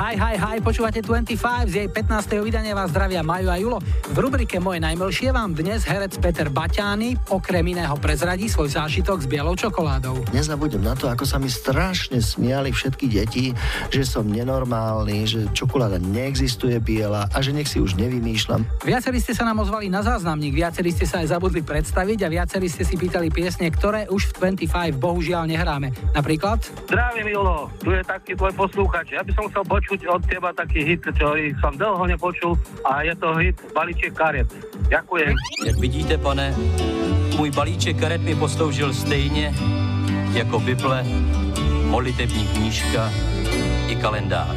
Hi, hi, hi, počúvate 25, z jej 15. vydania vás zdravia Maju a Julo. V rubrike Moje najmilšie vám dnes herec Peter Baťány okrem iného prezradí svoj zážitok s bielou čokoládou. Nezabudem na to, ako sa mi strašne smiali všetky deti, že som nenormálny, že čokoláda neexistuje biela a že nech si už nevymýšľam. Viacerí ste sa nám ozvali na záznamník, viacerí ste sa aj zabudli predstaviť a viacerí ste si pýtali piesne, ktoré už v 25 bohužiaľ nehráme. Napríklad? Zdravím, Julo, tu je taký tvoj poslúchač. Ja by som chcel počuť počuť od teba taký hit, ktorý som dlho nepočul a je to hit Balíček karet. Ďakujem. Jak vidíte, pane, můj balíček karet mi posloužil stejně jako Bible, molitební knížka i kalendář.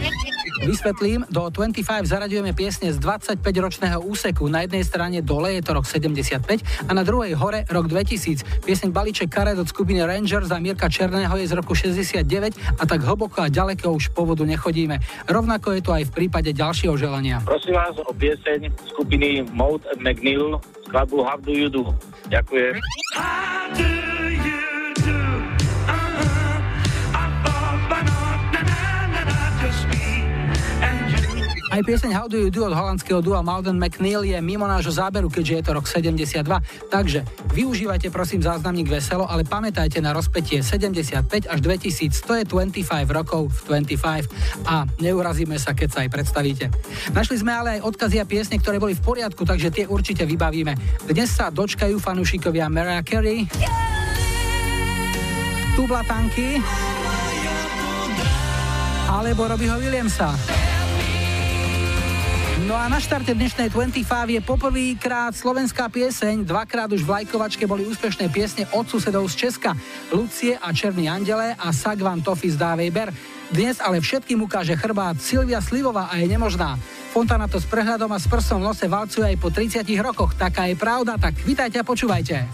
Vysvetlím, do 25 zaraďujeme piesne z 25-ročného úseku. Na jednej strane dole je to rok 75 a na druhej hore rok 2000. Pieseň Balíček karet od skupiny Rangers a Mirka Černého je z roku 69 a tak hlboko a ďaleko už povodu nechodíme. Rovnako je to aj v prípade ďalšieho želania. Prosím vás o pieseň skupiny Mode McNeil skladbu How Do You Do. Ďakujem. Aj pieseň How Do You Do od holandského dua Malden McNeil je mimo nášho záberu, keďže je to rok 72. Takže využívajte prosím záznamník veselo, ale pamätajte na rozpetie 75 až 2000. To je 25 rokov v 25 a neurazíme sa, keď sa aj predstavíte. Našli sme ale aj odkazy a piesne, ktoré boli v poriadku, takže tie určite vybavíme. Dnes sa dočkajú fanúšikovia Mariah Carey, Tublatanky alebo Robbieho Williamsa. No a na štarte dnešnej 25 je poprvýkrát slovenská pieseň, dvakrát už v lajkovačke boli úspešné piesne od susedov z Česka, Lucie a Černý andele a Sagvan Tofi z Dávej. Dnes ale všetkým ukáže chrbát Silvia Slivová a je nemožná. Fontana to s prehľadom a s prstom v nose valcuje aj po 30 rokoch. Taká je pravda, tak vitajte a počúvajte.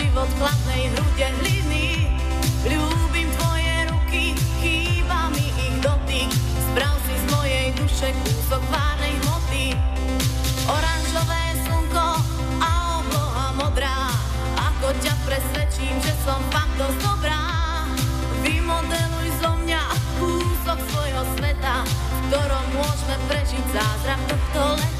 život chladnej hrude duše kúsok várnej hmoty. Oranžové slnko a obloha modrá, ako ťa presvedčím, že som fakt dosť dobrá. Vymodeluj zo mňa kúsok svojho sveta, v ktorom môžeme prežiť zázrak tohto leta.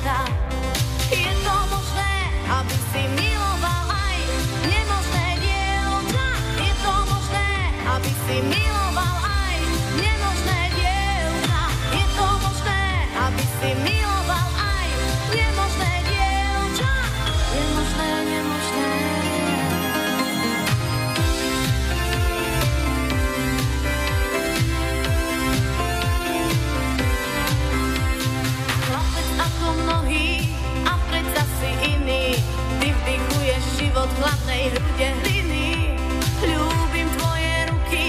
V hlavnej hrude hliny. Ľúbim tvoje ruky,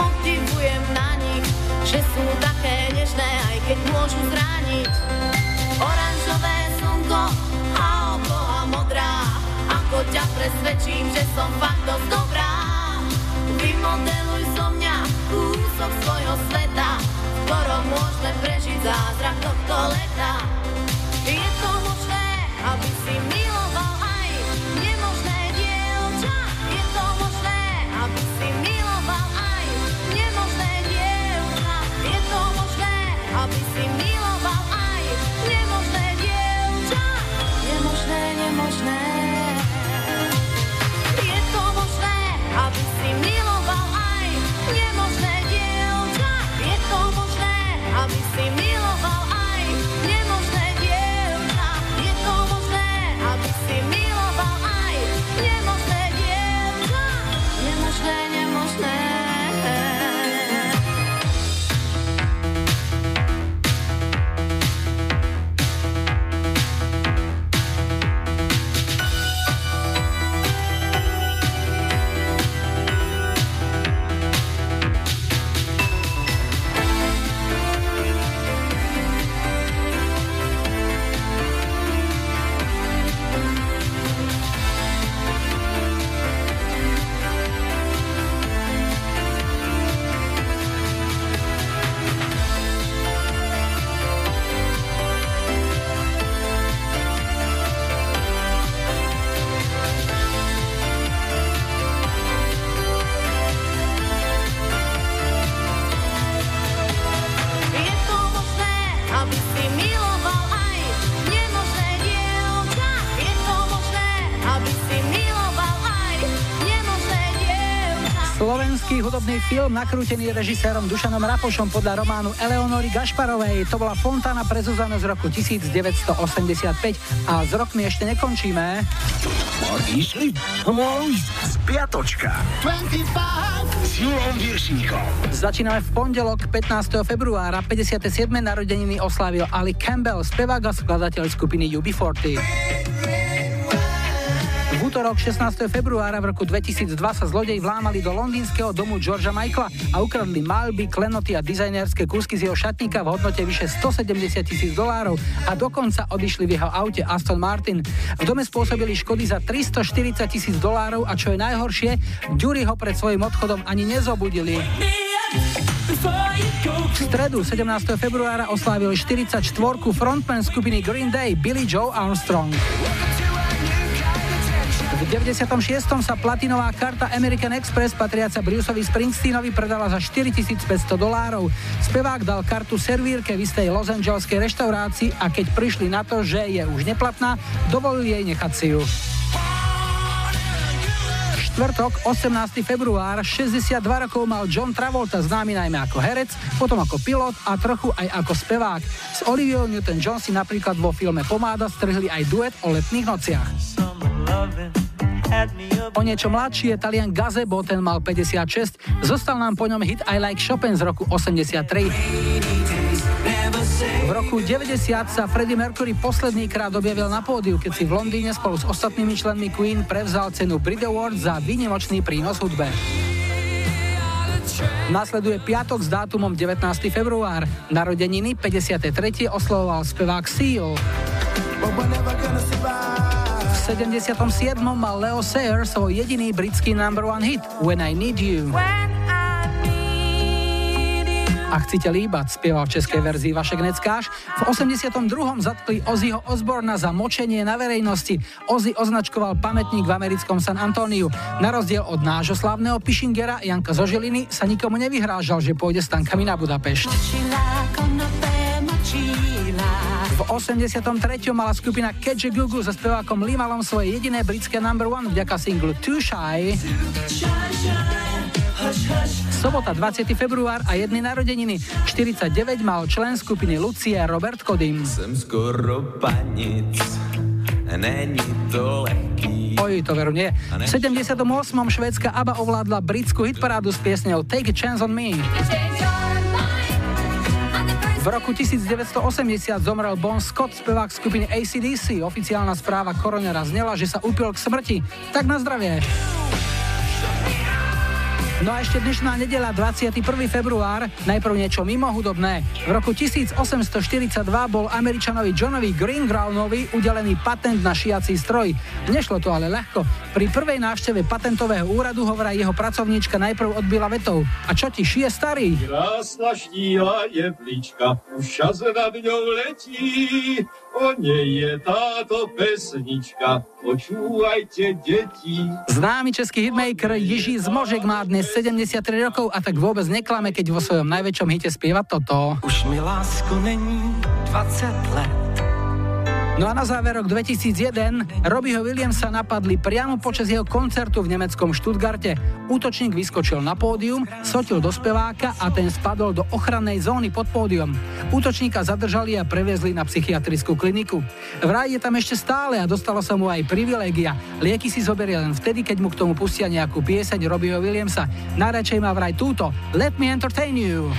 obdivujem na nich, že sú také nežné, aj keď môžu zrániť. Oranžové slnko a obloha modrá, ako ťa presvedčím, že som fakt dosť dobrá. Vymodeluj so mňa kúsok svojho sveta, v ktorom môžeme prežiť zázrak tohto leta. Film nakrútený režisérom Dušanom Rapošom podľa románu Eleonory Gašparovej. To bola Fontana pre Zuzanu z roku 1985 a s rokmi ešte nekončíme. Išli? Spiatočka. 25 s Julom Viršíkom. Začíname v pondelok 15. februára 57. narodeniny oslávil Ali Campbell, spevák a skladateľ skupiny UB40 útorok 16. februára v roku 2002 sa zlodej vlámali do londýnskeho domu Georgia Michaela a ukradli malby, klenoty a dizajnerské kúsky z jeho šatníka v hodnote vyše 170 tisíc dolárov a dokonca odišli v jeho aute Aston Martin. V dome spôsobili škody za 340 tisíc dolárov a čo je najhoršie, Dury ho pred svojim odchodom ani nezobudili. V stredu 17. februára oslávil 44 frontman skupiny Green Day Billy Joe Armstrong. V 96. sa platinová karta American Express patriaca Bruceovi Springsteenovi predala za 4500 dolárov. Spevák dal kartu servírke v istej Los Angeleskej reštaurácii a keď prišli na to, že je už neplatná, dovolili jej nechať si ju štvrtok, 18. február, 62 rokov mal John Travolta, známy najmä ako herec, potom ako pilot a trochu aj ako spevák. S Oliviou Newton-John si napríklad vo filme Pomáda strhli aj duet o letných nociach. O niečo mladší je Talian Gazebo, ten mal 56. Zostal nám po ňom hit I Like Chopin z roku 83. V roku 90 sa Freddie Mercury posledný krát objavil na pódiu, keď si v Londýne spolu s ostatnými členmi Queen prevzal cenu Brit Award za výnimočný prínos hudbe. Nasleduje piatok s dátumom 19. február. Narodeniny 53. oslovoval spevák Seal. 77. mal Leo Sayer svoj jediný britský number one hit When I Need You. A chcete líbať, spieval v českej verzii Vašek Neckáš. V 82. zatkli Ozzyho Osborna za močenie na verejnosti. Ozzy označkoval pamätník v americkom San Antóniu. Na rozdiel od nášho slavného Pišingera Janka zo Žiliny sa nikomu nevyhrážal, že pôjde s tankami na Budapešť. V 83. mala skupina Kedge Gugu so spevákom Limalom svoje jediné britské number one vďaka singlu Too Shy. Sobota 20. február a jedny narodeniny. 49 mal člen skupiny Lucie Robert Kodim. Sem skoro panic, není to lehký. Oj, to veru nie. V 78. švédska ABBA ovládla britskú hitparádu s piesňou Take a Chance on Me. V roku 1980 zomrel Bon Scott, spevák skupiny ACDC. Oficiálna správa koronera znela, že sa upil k smrti. Tak na zdravie. No a ešte dnešná nedela 21. február, najprv niečo mimo hudobné. V roku 1842 bol Američanovi Johnovi Greengrownovi udelený patent na šiací stroj. Nešlo to ale ľahko. Pri prvej návšteve patentového úradu ho vraj jeho pracovníčka najprv odbila vetou. A čo ti šije starý? Krásna štíla je plička, už čas nad ňou letí. O nej je táto pesnička, počúvajte deti. Známy český hitmaker Jiří Zmožek má dnes 73 rokov a tak vôbec neklame, keď vo svojom najväčšom hite spieva toto. Už mi lásko není 20 let No a na záver rok 2001 Robbieho Williamsa napadli priamo počas jeho koncertu v nemeckom Stuttgarte. Útočník vyskočil na pódium, sotil do speváka a ten spadol do ochrannej zóny pod pódium. Útočníka zadržali a previezli na psychiatrickú kliniku. Vraj je tam ešte stále a dostalo sa mu aj privilégia. Lieky si zoberie len vtedy, keď mu k tomu pustia nejakú pieseň Robbieho Williamsa. Najradšej má vraj túto Let me entertain you.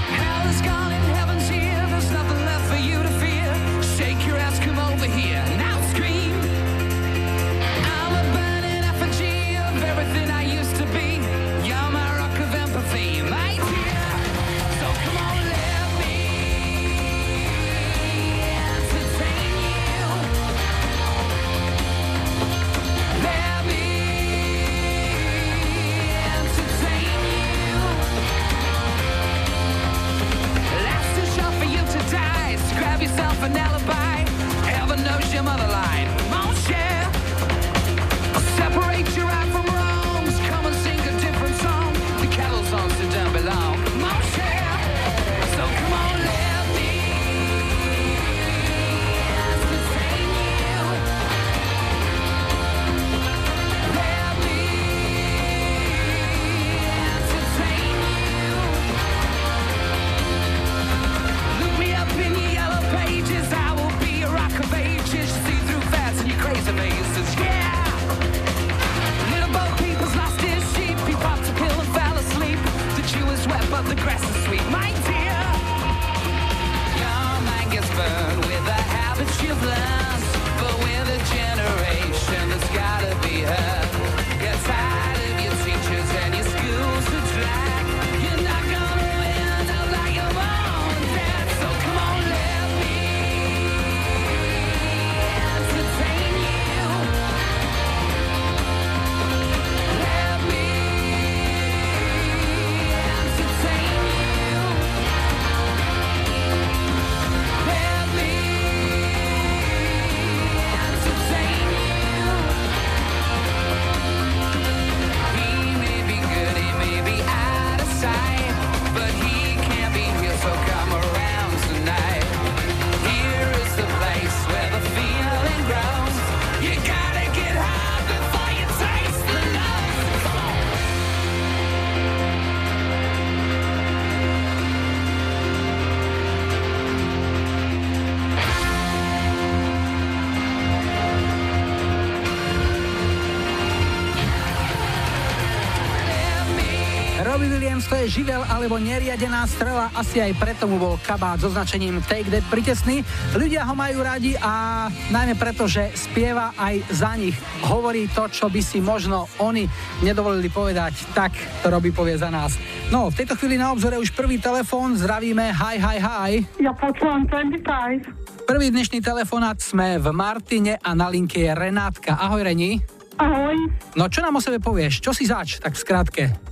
Je živel alebo neriadená strela, asi aj preto mu bol kabát s označením Take That pritesný. Ľudia ho majú radi a najmä preto, že spieva aj za nich. Hovorí to, čo by si možno oni nedovolili povedať, tak to robí povie za nás. No, v tejto chvíli na obzore už prvý telefón, zdravíme, hi, hi, hi. Ja počúvam 25. Prvý dnešný telefonát sme v Martine a na linke je Renátka. Ahoj Reni. Ahoj. No čo nám o sebe povieš? Čo si zač, tak v skratke?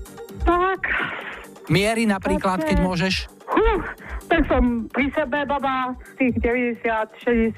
Miery napríklad, keď môžeš? Som pri sebe, baba, tých 90,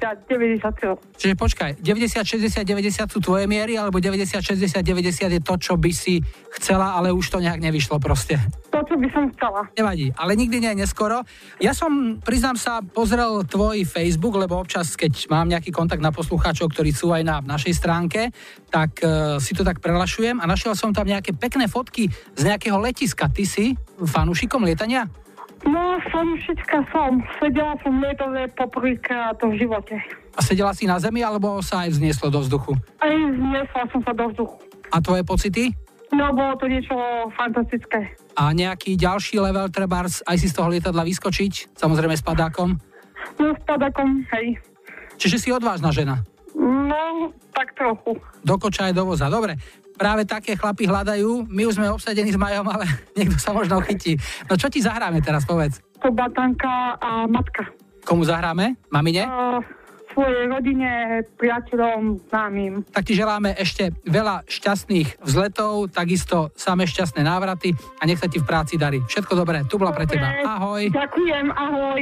60, 90 kg. Čiže počkaj, 90, 60, 90 sú tvoje miery, alebo 90, 60, 90 je to, čo by si chcela, ale už to nejak nevyšlo proste? To, čo by som chcela. Nevadí, ale nikdy nie je neskoro. Ja som, priznám sa, pozrel tvoj Facebook, lebo občas, keď mám nejaký kontakt na poslucháčov, ktorí sú aj na našej stránke, tak uh, si to tak prelašujem a našiel som tam nejaké pekné fotky z nejakého letiska. Ty si fanúšikom lietania? No, fanúšička som. Sedela som lietové poprvýkrát v živote. A sedela si na zemi, alebo sa aj vznieslo do vzduchu? Aj vzniesla som sa do vzduchu. A tvoje pocity? No, bolo to niečo fantastické. A nejaký ďalší level, trebárs, aj si z toho lietadla vyskočiť? Samozrejme s padákom? No, s padákom, hej. Čiže si odvážna žena? No, tak trochu. Do koča aj do voza. Dobre, práve také chlapy hľadajú. My už sme obsadení s Majom, ale niekto sa možno chytí. No čo ti zahráme teraz, povedz? To batanka a matka. Komu zahráme? Mamine? Uh, svojej rodine, priateľom, známym. Tak ti želáme ešte veľa šťastných vzletov, takisto samé šťastné návraty a nech sa ti v práci darí. Všetko dobré, tu bola pre teba. Ahoj. Ďakujem, ahoj.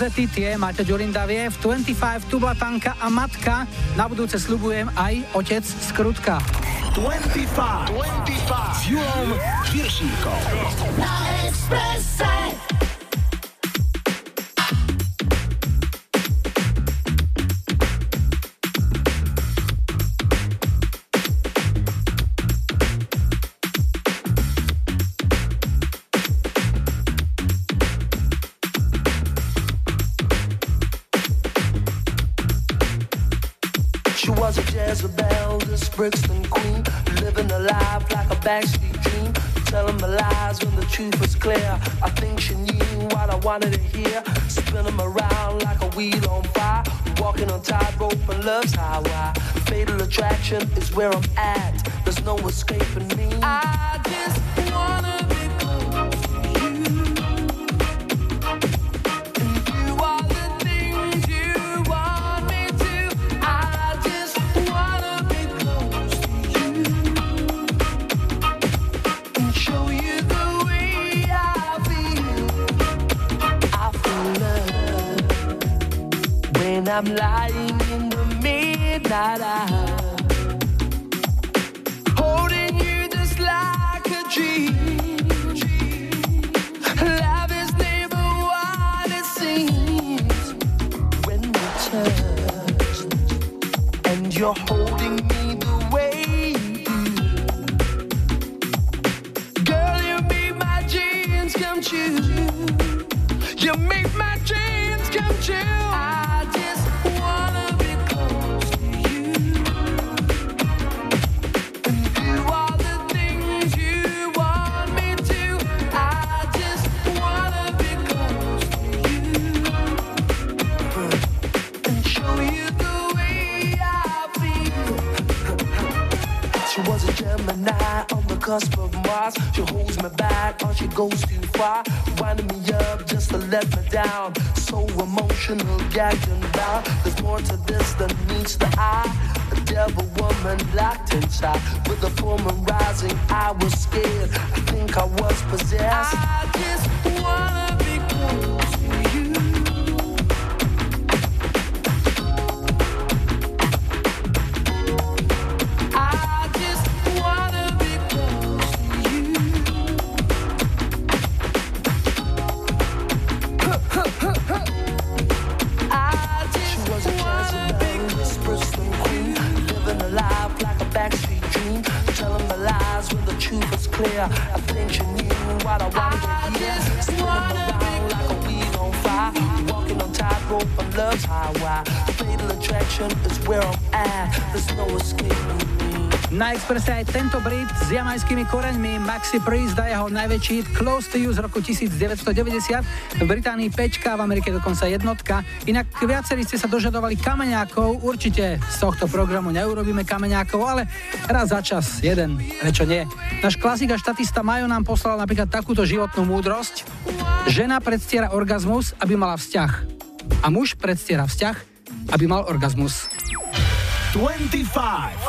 Rozety tie máte Ďurinda vie v 25 Tublatanka a Matka. Na budúce slubujem aj otec Skrutka. 25, 25 s Julom Piršíkom. Na Expresse. To hear. Spinning around like a wheel on fire. Walking on tightrope and love's highway. Fatal attraction is where I'm at. There's no escaping She holds me back or she goes too far. Winding me up just to let me down. So emotional, gagged and bound. There's more to this than meets the eye. A devil woman locked inside. With the full moon rising, I was scared. I think I was possessed. I just wanna love's highway. Fatal attraction is where I'm at. There's no escaping Na Expresse aj tento Brit s jamajskými koreňmi Maxi Priest a jeho najväčší hit Close to You z roku 1990. V Británii pečka, v Amerike dokonca jednotka. Inak viacerí ste sa dožadovali kameňákov. Určite z tohto programu neurobíme kameňákov, ale raz za čas jeden, prečo nie. Náš klasik a štatista Majo nám poslal napríklad takúto životnú múdrosť. Žena predstiera orgazmus, aby mala vzťah. A muž predstiera vzťah, aby mal orgazmus. 25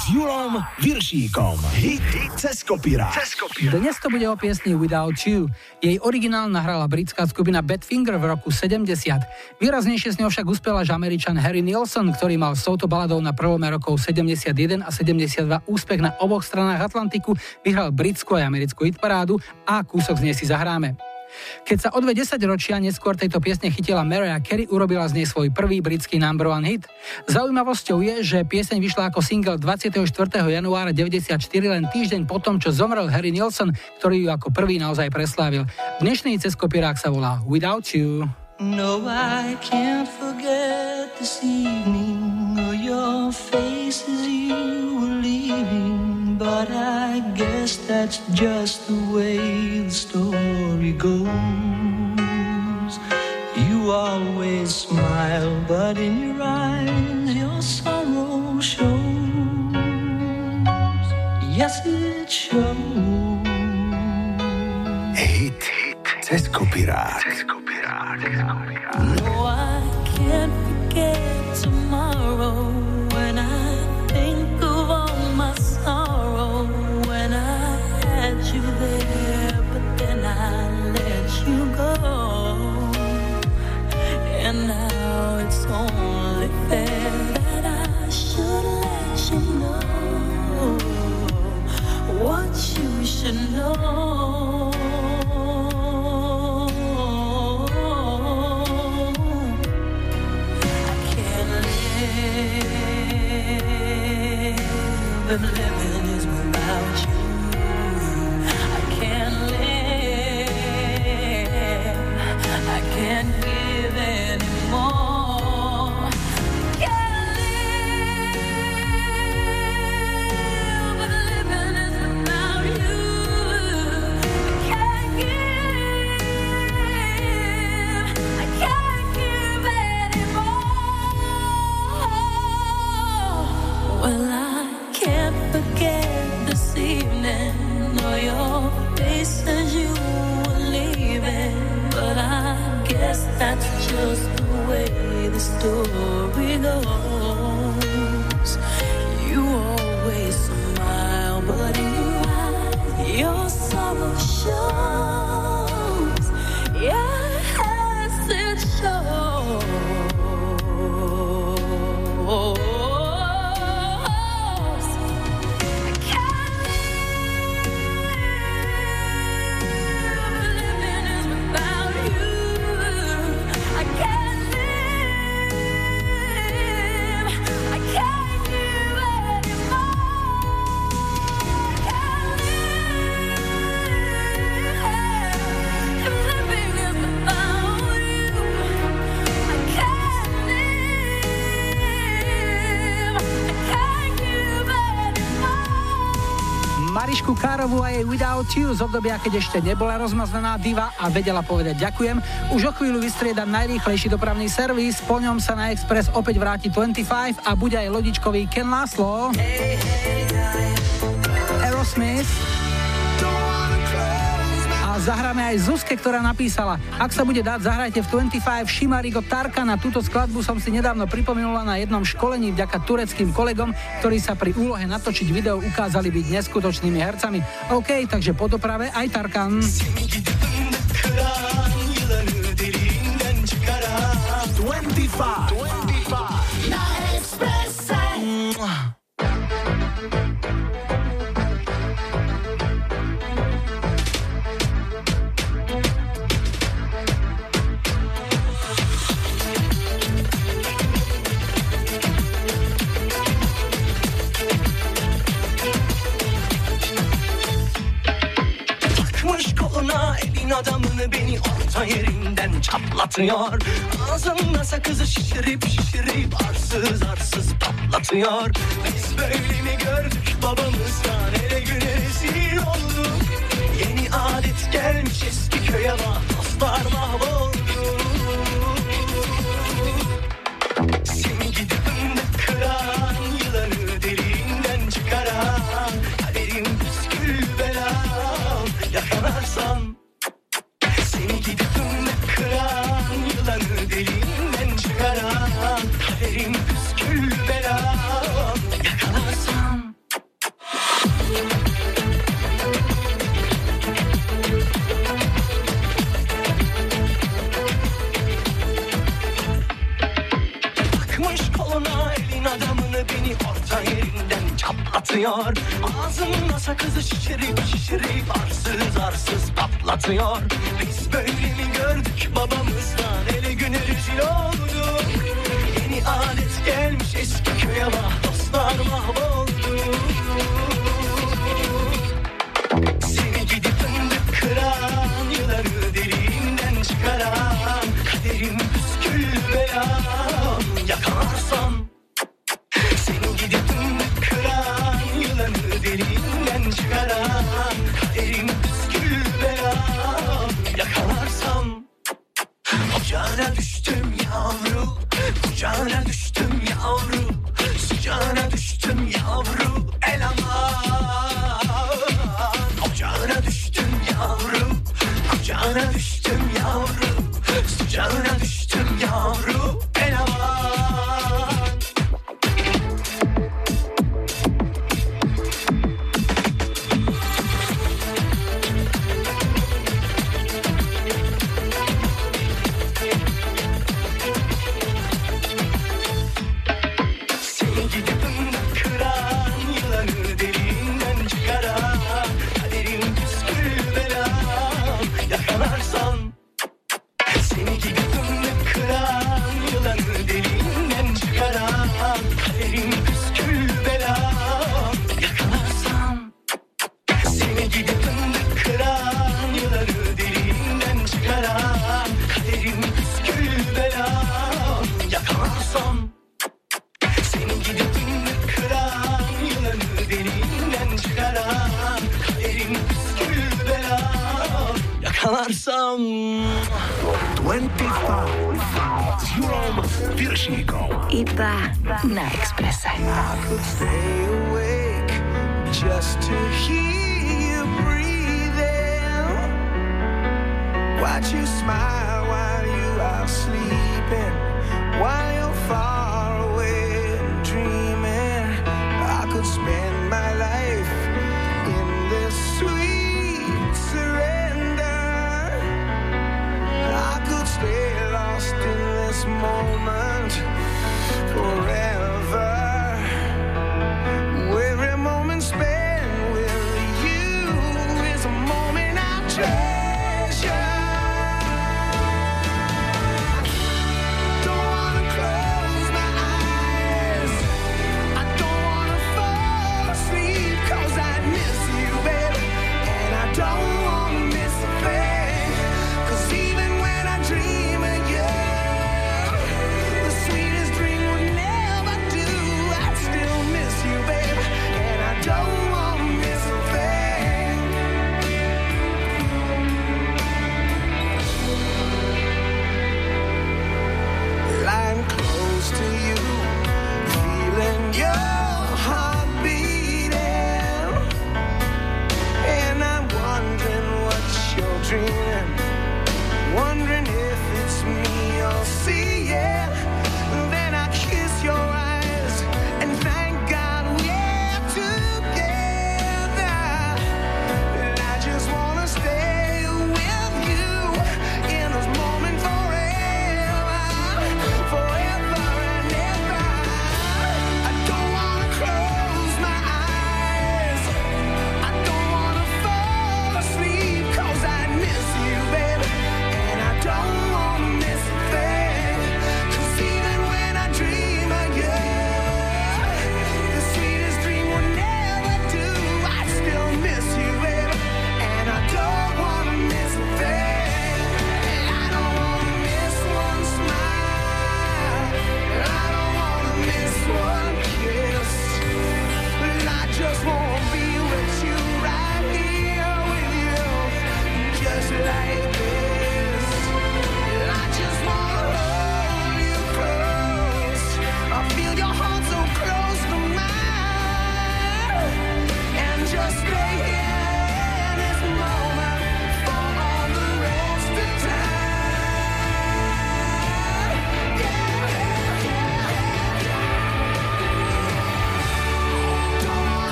s Julom Viršíkom. Hit, hit cez kopírák. Dnes to bude o piesni Without You. Jej originál nahrala britská skupina Badfinger v roku 70. Výraznejšie s ňou však uspel až američan Harry Nilsson, ktorý mal s touto baladou na prvome rokov 71 a 72 úspech na oboch stranách Atlantiku, vyhral britskú a americkú hitparádu a kúsok z nej si zahráme. Keď sa o dve ročia neskôr tejto piesne chytila Mariah Carey, urobila z nej svoj prvý britský number one hit. Zaujímavosťou je, že pieseň vyšla ako single 24. januára 94 len týždeň potom, čo zomrel Harry Nilsson, ktorý ju ako prvý naozaj preslávil. Dnešný cez kopirák sa volá Without You. No, I can't forget this evening your face as you were leaving, but I guess that's just the way the story goes. You always smile, but in your eyes your sorrow shows. Yes, it shows. Hit, hit, cez kopirák. No, I can't forget tomorrow only fair that I should let you know what you should know. I can't live and live. Károvú a jej Without You z obdobia, keď ešte nebola rozmaznaná diva a vedela povedať ďakujem. Už o chvíľu vystrieda najrýchlejší dopravný servis, po ňom sa na Express opäť vráti 25 a bude aj lodičkový Ken Laslo. Aerosmith zahráme aj Zuzke, ktorá napísala Ak sa bude dať, zahrajte v 25 Shimarigo Tarka. Na túto skladbu som si nedávno pripomenula na jednom školení vďaka tureckým kolegom, ktorí sa pri úlohe natočiť video ukázali byť neskutočnými hercami. OK, takže po doprave aj Tarkan. Çatlatıyor Ağzında sakızı şişirip şişirip arsız arsız patlatıyor. Biz patlatıyor Ağzımda sakızı şişirip şişirip arsız arsız patlatıyor. Biz böyle mi gördük babamızdan ele güne rezil olduk. Yeni adet gelmiş eski köye bak dostlar mahvoldu Seni gidip fındık kıran yılanı derinden çıkaran Kaderim püskül belam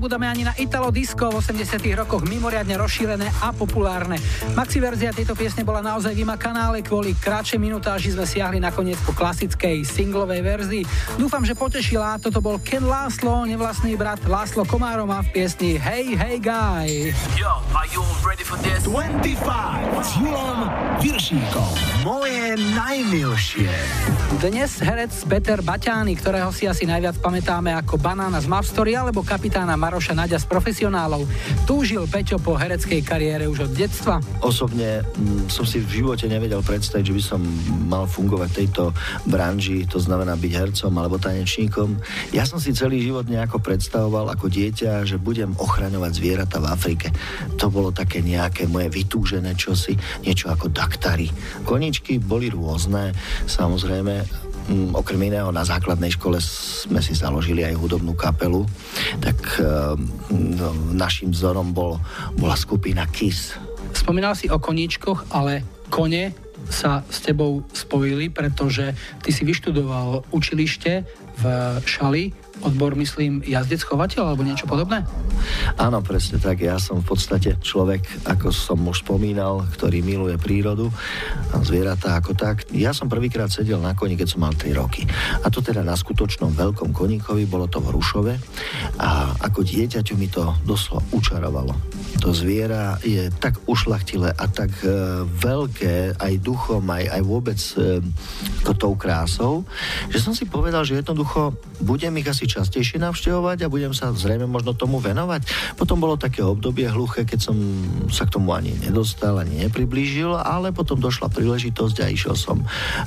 nezabudame ani na Italo Disco v 80 rokoch mimoriadne rozšírené a populárne. Maxi verzia tejto piesne bola naozaj vymakaná, ale kvôli kratšej minutáži sme siahli nakoniec po klasickej singlovej verzii. Dúfam, že potešila. Toto bol Ken Láslo, nevlastný brat Láslo Komároma v piesni Hey Hey Guy. Yo, are you ready for this? 25 s Julom Viršíkom. Moje najmilšie. Dnes herec Peter Baťány, ktorého si asi najviac pamätáme ako banána z Map Story alebo kapitána Maroša Naďa z profesionálov. Túžil Peťo po hereckej kariére už od detstva. Osobne mm, som si v živote nevedel predstaviť, že by som mal fungovať v tejto branži, to znamená byť hercom alebo tanečníkom. Ja som si celý život nejako predstavoval ako dieťa, že budem ochraňovať zvieratá v Afrike. To bolo také nejaké moje vytúžené čosi, niečo ako daktary. Koničky boli rôzne, samozrejme, Mm, okrem iného na základnej škole sme si založili aj hudobnú kapelu, tak um, našim vzorom bol, bola skupina KISS. Spomínal si o koníčkoch, ale kone sa s tebou spojili, pretože ty si vyštudoval učilište v Šali, odbor myslím jazdec chovateľ alebo niečo podobné? Áno, presne tak. Ja som v podstate človek, ako som už spomínal, ktorý miluje prírodu a zvieratá ako tak. Ja som prvýkrát sedel na koni, keď som mal 3 roky. A to teda na skutočnom veľkom koníkovi, bolo to v Rušove a ako dieťaťu mi to doslova učarovalo. To zviera je tak ušlachtilé a tak e, veľké aj duchom, aj, aj vôbec e, to tou krásou, že som si povedal, že jednoducho budem ich asi častejšie navštevovať a budem sa zrejme možno tomu venovať. Potom bolo také obdobie hluché, keď som sa k tomu ani nedostal, ani nepriblížil, ale potom došla príležitosť a išiel som,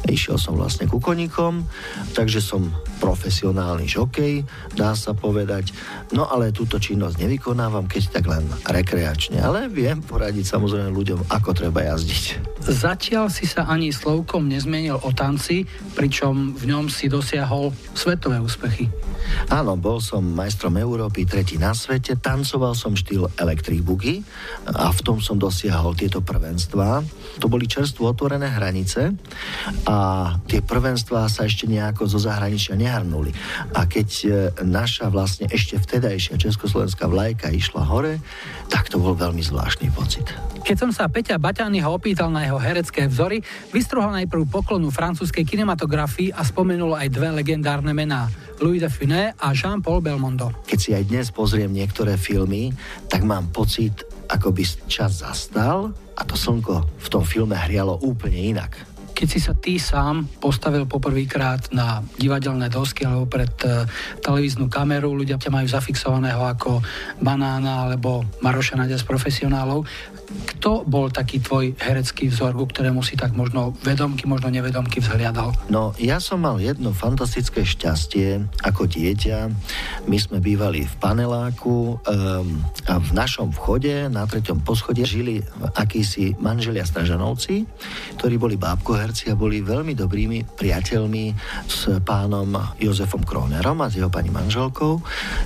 išiel som vlastne ku koníkom, takže som profesionálny žokej, dá sa povedať. No ale túto činnosť nevykonávam, keď tak len rekreačne, ale viem poradiť samozrejme ľuďom, ako treba jazdiť. Zatiaľ si sa ani slovkom nezmenil o tanci, pričom v ňom si dosiahol svetové úspechy. Áno, bol som majstrom Európy, tretí na svete, tancoval som štýl Electric Boogie a v tom som dosiahol tieto prvenstvá. To boli čerstvo otvorené hranice a tie prvenstvá sa ešte nejako zo zahraničia nehrnuli. A keď e, naša vlastne ešte vtedajšia československá vlajka išla hore, tak to bol veľmi zvláštny pocit. Keď som sa Peťa Baťányho opýtal na jeho herecké vzory, vystruhol najprv poklonu francúzskej kinematografii a spomenul aj dve legendárne mená. Louis de Funès a Jean-Paul Belmondo. Keď si aj dnes pozriem niektoré filmy, tak mám pocit, ako by čas zastal a to slnko v tom filme hrialo úplne inak. Keď si sa ty sám postavil poprvýkrát na divadelné dosky alebo pred uh, televíznu kameru, ľudia ťa majú zafixovaného ako banána alebo Maroša Nadia z profesionálov, kto bol taký tvoj herecký vzor, ku ktorému si tak možno vedomky, možno nevedomky vzhliadal? No, ja som mal jedno fantastické šťastie ako dieťa. My sme bývali v paneláku um, a v našom vchode na treťom poschodie žili akísi manželia Stražanovci, ktorí boli bábkoherci a boli veľmi dobrými priateľmi s pánom Jozefom Kronerom a s jeho pani manželkou,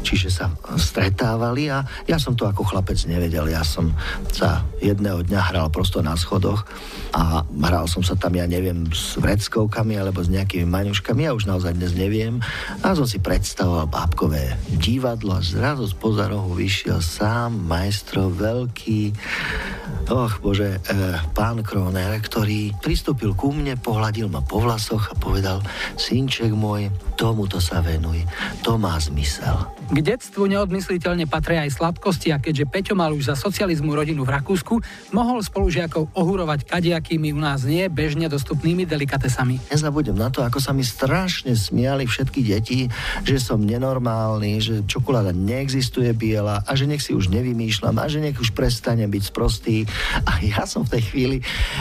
čiže sa stretávali a ja som to ako chlapec nevedel. Ja som sa jedného dňa hral prosto na schodoch a hral som sa tam, ja neviem, s vreckovkami alebo s nejakými maňuškami, ja už naozaj dnes neviem. A som si predstavoval bábkové divadlo a zrazu z pozarohu vyšiel sám majstro veľký, och bože, e, pán Kroner, ktorý pristúpil ku mne, pohľadil ma po vlasoch a povedal, synček môj, tomuto sa venuj, to má zmysel. K detstvu neodmysliteľne patria aj sladkosti a keďže Peťo mal už za socializmu rodinu v Rakúsku, mohol spolužiakov ohurovať kadejakými u nás nie bežne dostupnými delikatesami. Nezabudem na to, ako sa mi strašne smiali všetky deti, že som nenormálny, že čokoláda neexistuje biela a že nech si už nevymýšľam a že nech už prestane byť sprostý. A ja som v tej chvíli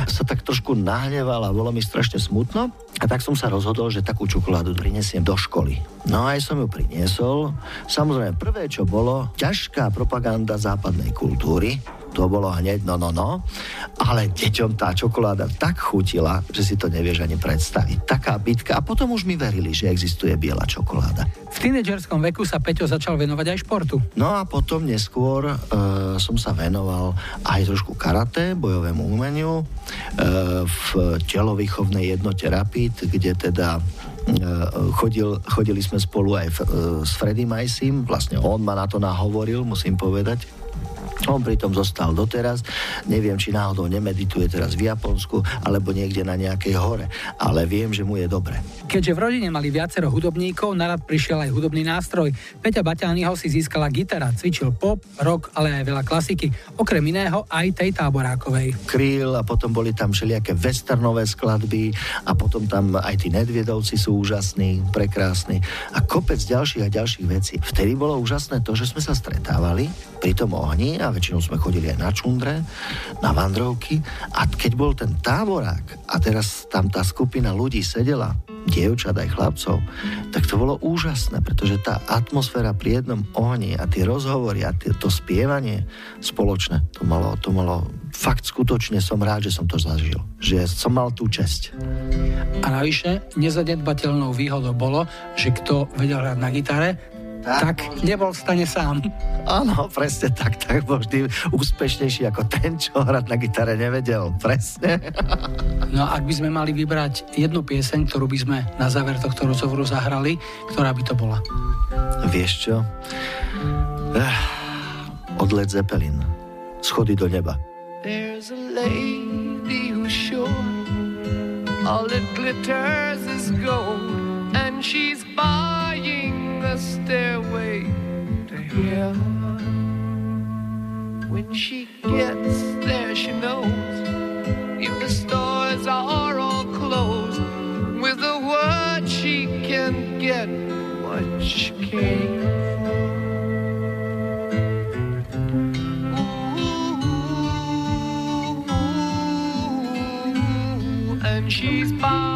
sa tak trošku nahneval a bolo mi strašne smutno. A tak som sa rozhodol, že takú čokoládu prinesiem do školy. No aj som ju priniesol. Samozrejme, prvé, čo bolo, ťažká propaganda západnej kultúry, To bolo hneď no, no, no. Ale deťom tá čokoláda tak chutila, že si to nevieš ani predstaviť. Taká bitka. A potom už mi verili, že existuje biela čokoláda. V tínedžerskom veku sa Peťo začal venovať aj športu. No a potom neskôr e, som sa venoval aj trošku karate, bojovému umeniu, e, v telovýchovnej jednote Rapid, kde teda e, chodil, chodili sme spolu aj f, e, s Freddy Majsim, vlastne on ma na to nahovoril, musím povedať, on pritom zostal doteraz. Neviem, či náhodou nemedituje teraz v Japonsku alebo niekde na nejakej hore, ale viem, že mu je dobre. Keďže v rodine mali viacero hudobníkov, narad prišiel aj hudobný nástroj. Peťa Baťányho si získala gitara, cvičil pop, rock, ale aj veľa klasiky. Okrem iného aj tej táborákovej. Kryl a potom boli tam všelijaké westernové skladby a potom tam aj tí Nedviedovci sú úžasní, prekrásni a kopec ďalších a ďalších vecí. Vtedy bolo úžasné to, že sme sa stretávali pri tom ohni a väčšinou sme chodili aj na čundre, na vandrovky a keď bol ten táborák a teraz tam tá skupina ľudí sedela, dievčat aj chlapcov, tak to bolo úžasné, pretože tá atmosféra pri jednom ohni a tie rozhovory a tie, to spievanie spoločné, to malo, to malo fakt skutočne som rád, že som to zažil. Že som mal tú česť. A navyše, nezanedbateľnou výhodou bolo, že kto vedel hrať na gitare, tak, tak nebol v stane sám. Áno, presne tak, tak bol vždy úspešnejší ako ten, čo hrať na gitare nevedel. Presne. No a ak by sme mali vybrať jednu pieseň, ktorú by sme na záver tohto rozhovoru zahrali, ktorá by to bola? Vieš čo? Eh, od Led Zeppelin. Schody do neba. There's a lady who's sure all that glitters is gold and she's buying the stairway to heaven. When she gets there, she knows if the stores are all closed, with a word she can get what she came for. Ooh, and she's buying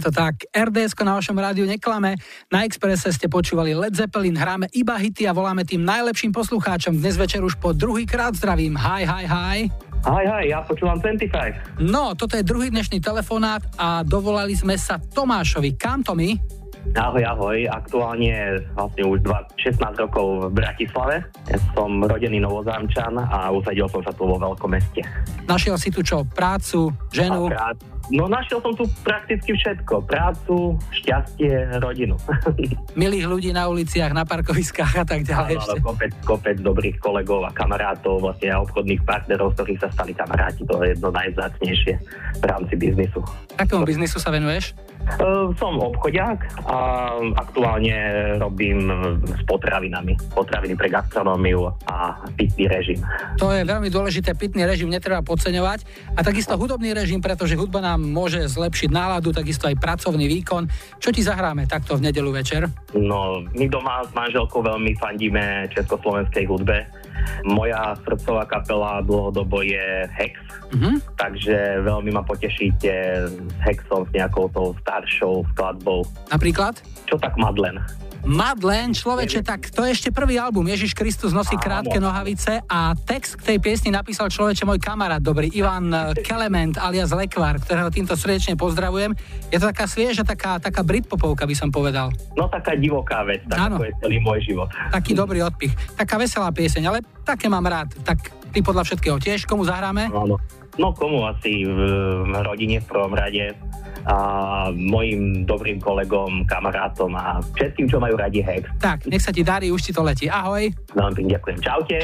Je to tak. RDS na vašom rádiu neklame. Na Expresse ste počúvali Led Zeppelin, hráme iba hity a voláme tým najlepším poslucháčom. Dnes večer už po druhý krát zdravím. Hi, hi, hi. Hi, hi, ja počúvam 25. No, toto je druhý dnešný telefonát a dovolali sme sa Tomášovi. Kam to my? Ahoj, ahoj. Aktuálne vlastne už 2, 16 rokov v Bratislave. Ja som rodený novozámčan a usadil som sa tu vo veľkom meste. Našiel si tu čo? Prácu, ženu? A prác... No našiel som tu prakticky všetko. Prácu, šťastie, rodinu. Milých ľudí na uliciach, na parkoviskách a tak ďalej. Áno, kopec, kopec dobrých kolegov a kamarátov, vlastne a obchodných partnerov, z ktorých sa stali kamaráti. To je jedno najvzácnejšie v rámci biznisu. Akému biznisu sa venuješ? Uh, som obchodiak a aktuálne robím s potravinami. Potraviny pre gastronómiu a pitný režim. To je veľmi dôležité, pitný režim netreba podceňovať a takisto hudobný režim, pretože hudba nám môže zlepšiť náladu, takisto aj pracovný výkon. Čo ti zahráme takto v nedelu večer? No, my doma s manželkou veľmi fandíme československej hudbe. Moja srdcová kapela dlhodobo je Hex, mm-hmm. takže veľmi ma potešíte s Hexom, s nejakou tou staršou skladbou. Napríklad? Čo tak Madlen? Madlen, človeče, tak to je ešte prvý album. Ježiš Kristus nosí krátke nohavice a text k tej piesni napísal človeče môj kamarát dobrý, Ivan Kelement alias Lekvar, ktorého týmto srdečne pozdravujem. Je to taká svieža, taká, taká britpopovka by som povedal. No taká divoká vec, tak Áno. je celý môj život. Taký dobrý odpich. Taká veselá pieseň, ale také mám rád. Tak ty podľa všetkého tiež, komu zahráme? Áno. No komu asi v, rodine v prvom rade a mojim dobrým kolegom, kamarátom a všetkým, čo majú radi Hex. Tak, nech sa ti darí, už ti to letí. Ahoj. Veľmi pekne ďakujem. Čaute.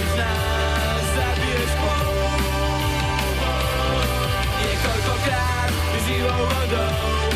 Zabiješ nás, zabiješ pol. Niekoľkokrát živou vodou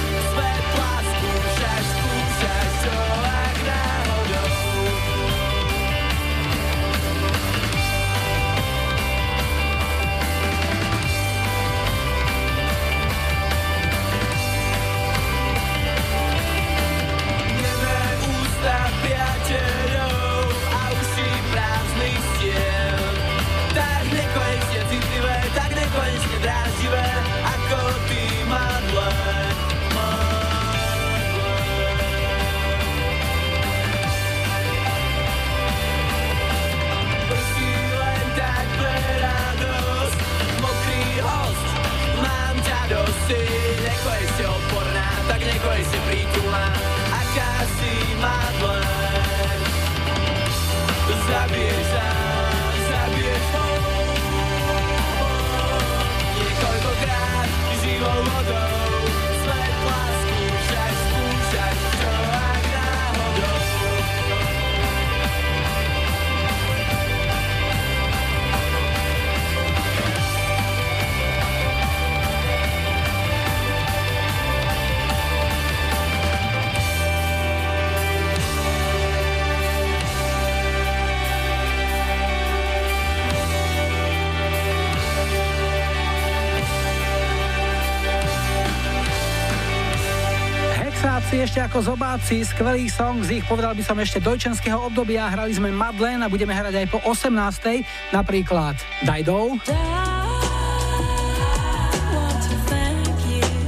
ešte ako zobáci, skvelý song z ich, povedal by som ešte dojčenského obdobia, hrali sme Madlen a budeme hrať aj po 18. napríklad Dajdou.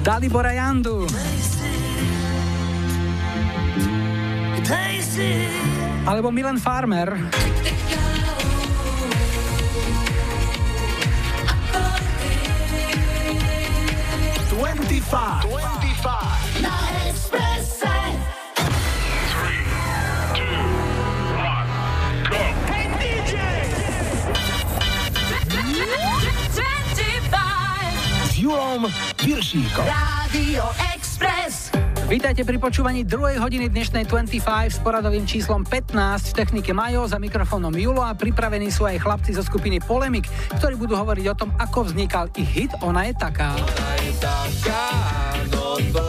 Dalibora Jandu. Alebo Milan Farmer. Five. 25. 25. Julom Viršíkom. Rádio Express. Vítajte pri počúvaní druhej hodiny dnešnej 25 s poradovým číslom 15 v technike Majo za mikrofónom Julo a pripravení sú aj chlapci zo skupiny Polemik, ktorí budú hovoriť o tom, ako vznikal ich hit Ona je taká.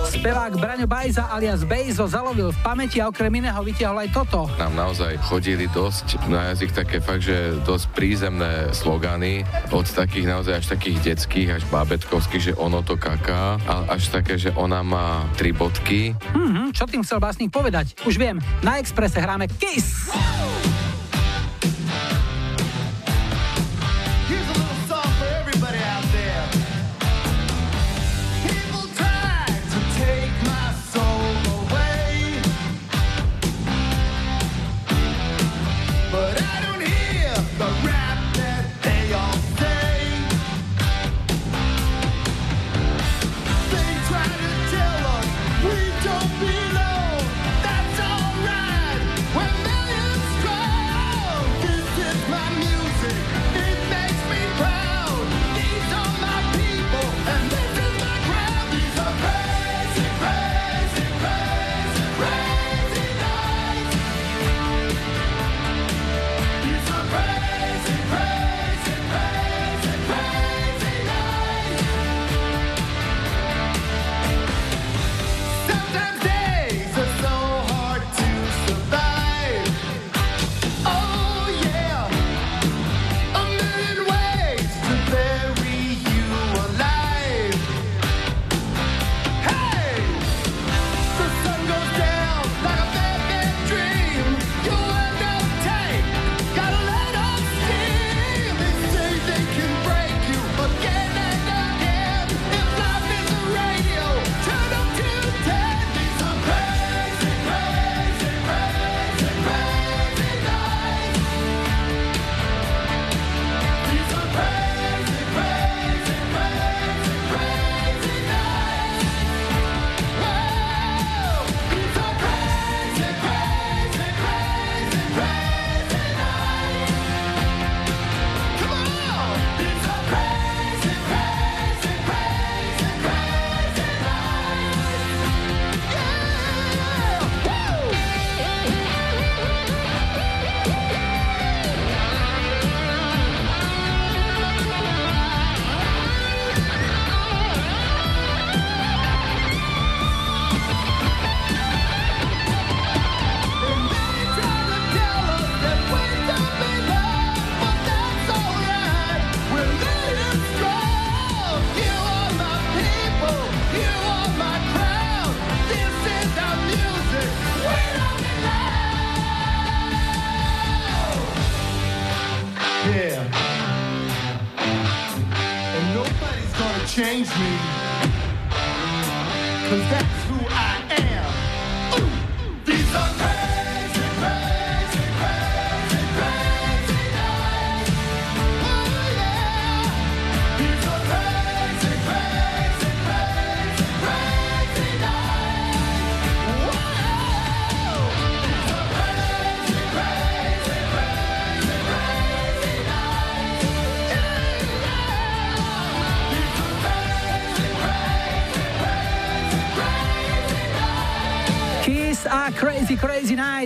Spevák Braňo Bajza alias Bejzo zalovil v pamäti a okrem iného vytiahol aj toto. Nám naozaj chodili dosť na jazyk také fakt, že dosť prízemné slogany, od takých naozaj až takých detských, až bábetkovských, že ono to kaká, a až také, že ona má tri bodky. Mhm, čo tým chcel básnik povedať? Už viem, na Exprese hráme Kiss.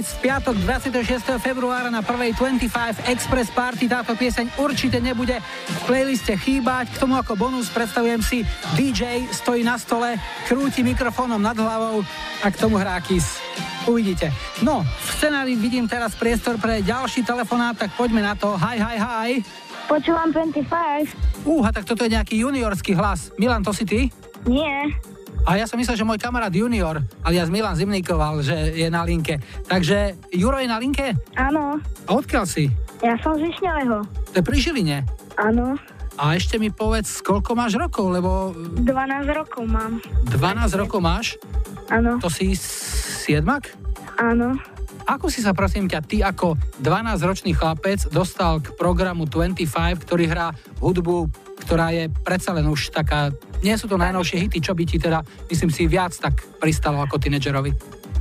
Nights v piatok 26. februára na prvej 25 Express Party táto pieseň určite nebude v playliste chýbať. K tomu ako bonus predstavujem si DJ stojí na stole, krúti mikrofónom nad hlavou a k tomu hrá Kiss. Uvidíte. No, v scenári vidím teraz priestor pre ďalší telefonát, tak poďme na to. Hi, hi, hi. Počúvam 25. Úha, tak toto je nejaký juniorský hlas. Milan, to si ty? Nie. A ja som myslel, že môj kamarát junior, alias Milan Zimnikoval, že je na linke. Takže Juro je na linke? Áno. A odkiaľ si? Ja som z Višňového. To je pri Žiline. Áno. A ešte mi povedz, koľko máš rokov, lebo 12 rokov mám. 12 rokov máš? Áno. To si siedmak? Áno. Ako si sa prosím ťa, ty ako 12-ročný chlapec dostal k programu 25, ktorý hrá hudbu, ktorá je predsa len už taká, nie sú to najnovšie hity, čo by ti teda, myslím si, viac tak pristalo ako tínedžerovi?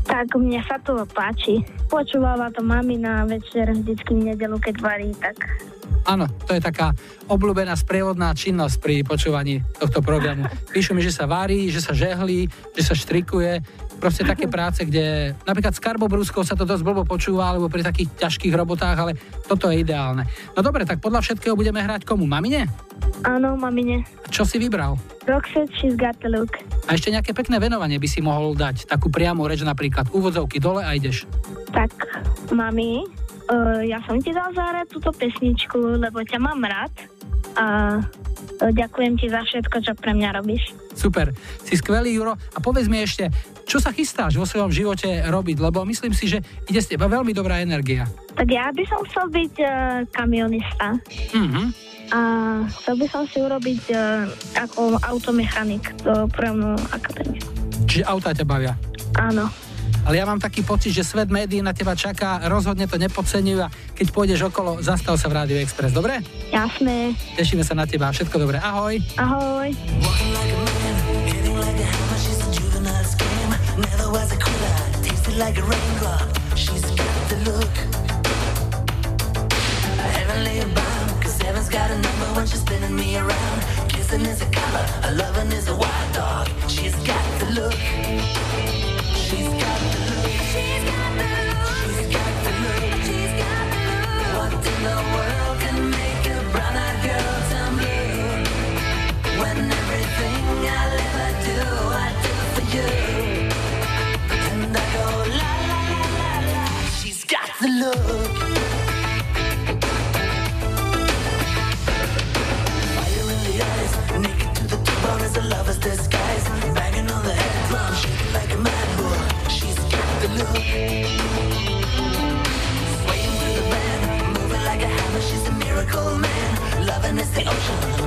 Tak mne sa to páči. Počúvala to mamina večer vždycky v nedelu, keď varí, tak Áno, to je taká obľúbená sprievodná činnosť pri počúvaní tohto programu. Píšu mi, že sa varí, že sa žehlí, že sa štrikuje. Proste také práce, kde napríklad s karbobrúskou sa to dosť blbo počúva, alebo pri takých ťažkých robotách, ale toto je ideálne. No dobre, tak podľa všetkého budeme hrať komu? Mamine? áno, mamine. Čo si vybral? Roxette, she's got the look. A ešte nejaké pekné venovanie by si mohol dať, takú priamu reč napríklad, úvodzovky dole a ideš. Tak, mami, uh, ja som ti dal zahrať túto pesničku, lebo ťa mám rád a uh, ďakujem ti za všetko, čo pre mňa robíš. Super, si skvelý, Juro. A povedz mi ešte, čo sa chystáš vo svojom živote robiť, lebo myslím si, že ide z teba veľmi dobrá energia. Tak ja by som chcel byť uh, kamionista Mhm. a chcel by som si urobiť uh, ako automechanik do prvnú akadémiu. Čiže autá ťa bavia. Áno. Ale ja mám taký pocit, že svet médií na teba čaká, rozhodne to nepodceňujú a keď pôjdeš okolo, zastav sa v Rádiu Express, dobre? Jasné. Tešíme sa na teba, všetko dobré, ahoj. Ahoj. Never was a quitter, tasted like a raindrop. She's got the look. Heavenly bound, cause heaven's got a number when she's spinning me around. Kissing is a color, a loving is a wild dog. She's got the look. The look. Fire in the eyes, naked to the bone as a lover's disguise. Banging on the head drum, shaking like a mad bull. She's got the look. Swaying through the band, moving like a hammer. She's a miracle man. Loving is the ocean,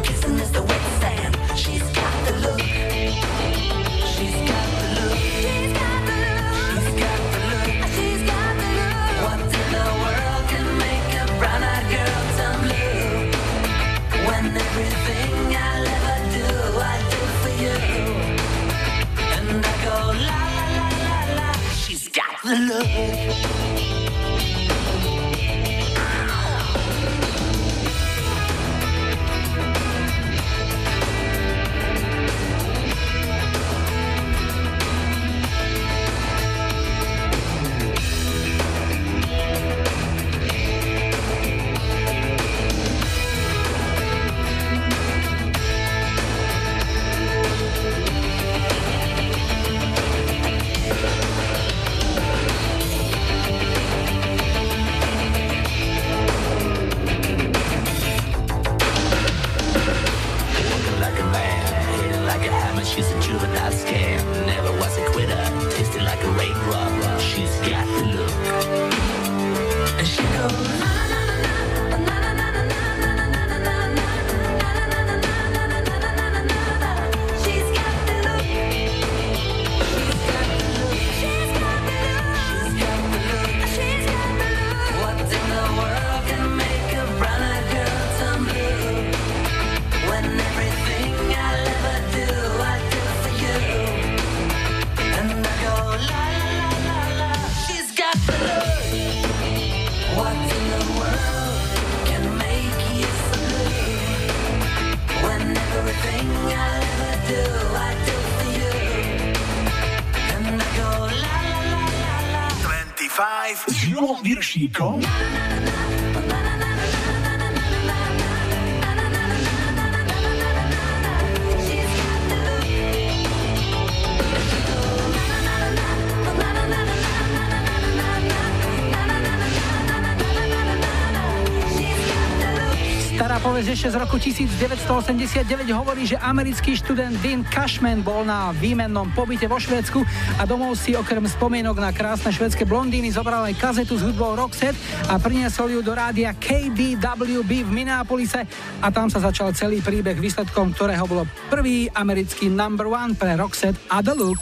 ešte z roku 1989 hovorí, že americký študent Dean Cashman bol na výmennom pobyte vo Švédsku a domov si okrem spomienok na krásne švédske blondíny zobral aj kazetu s hudbou Roxette a priniesol ju do rádia KBWB v Minneapolise a tam sa začal celý príbeh, výsledkom ktorého bolo prvý americký number one pre Roxette a The Look.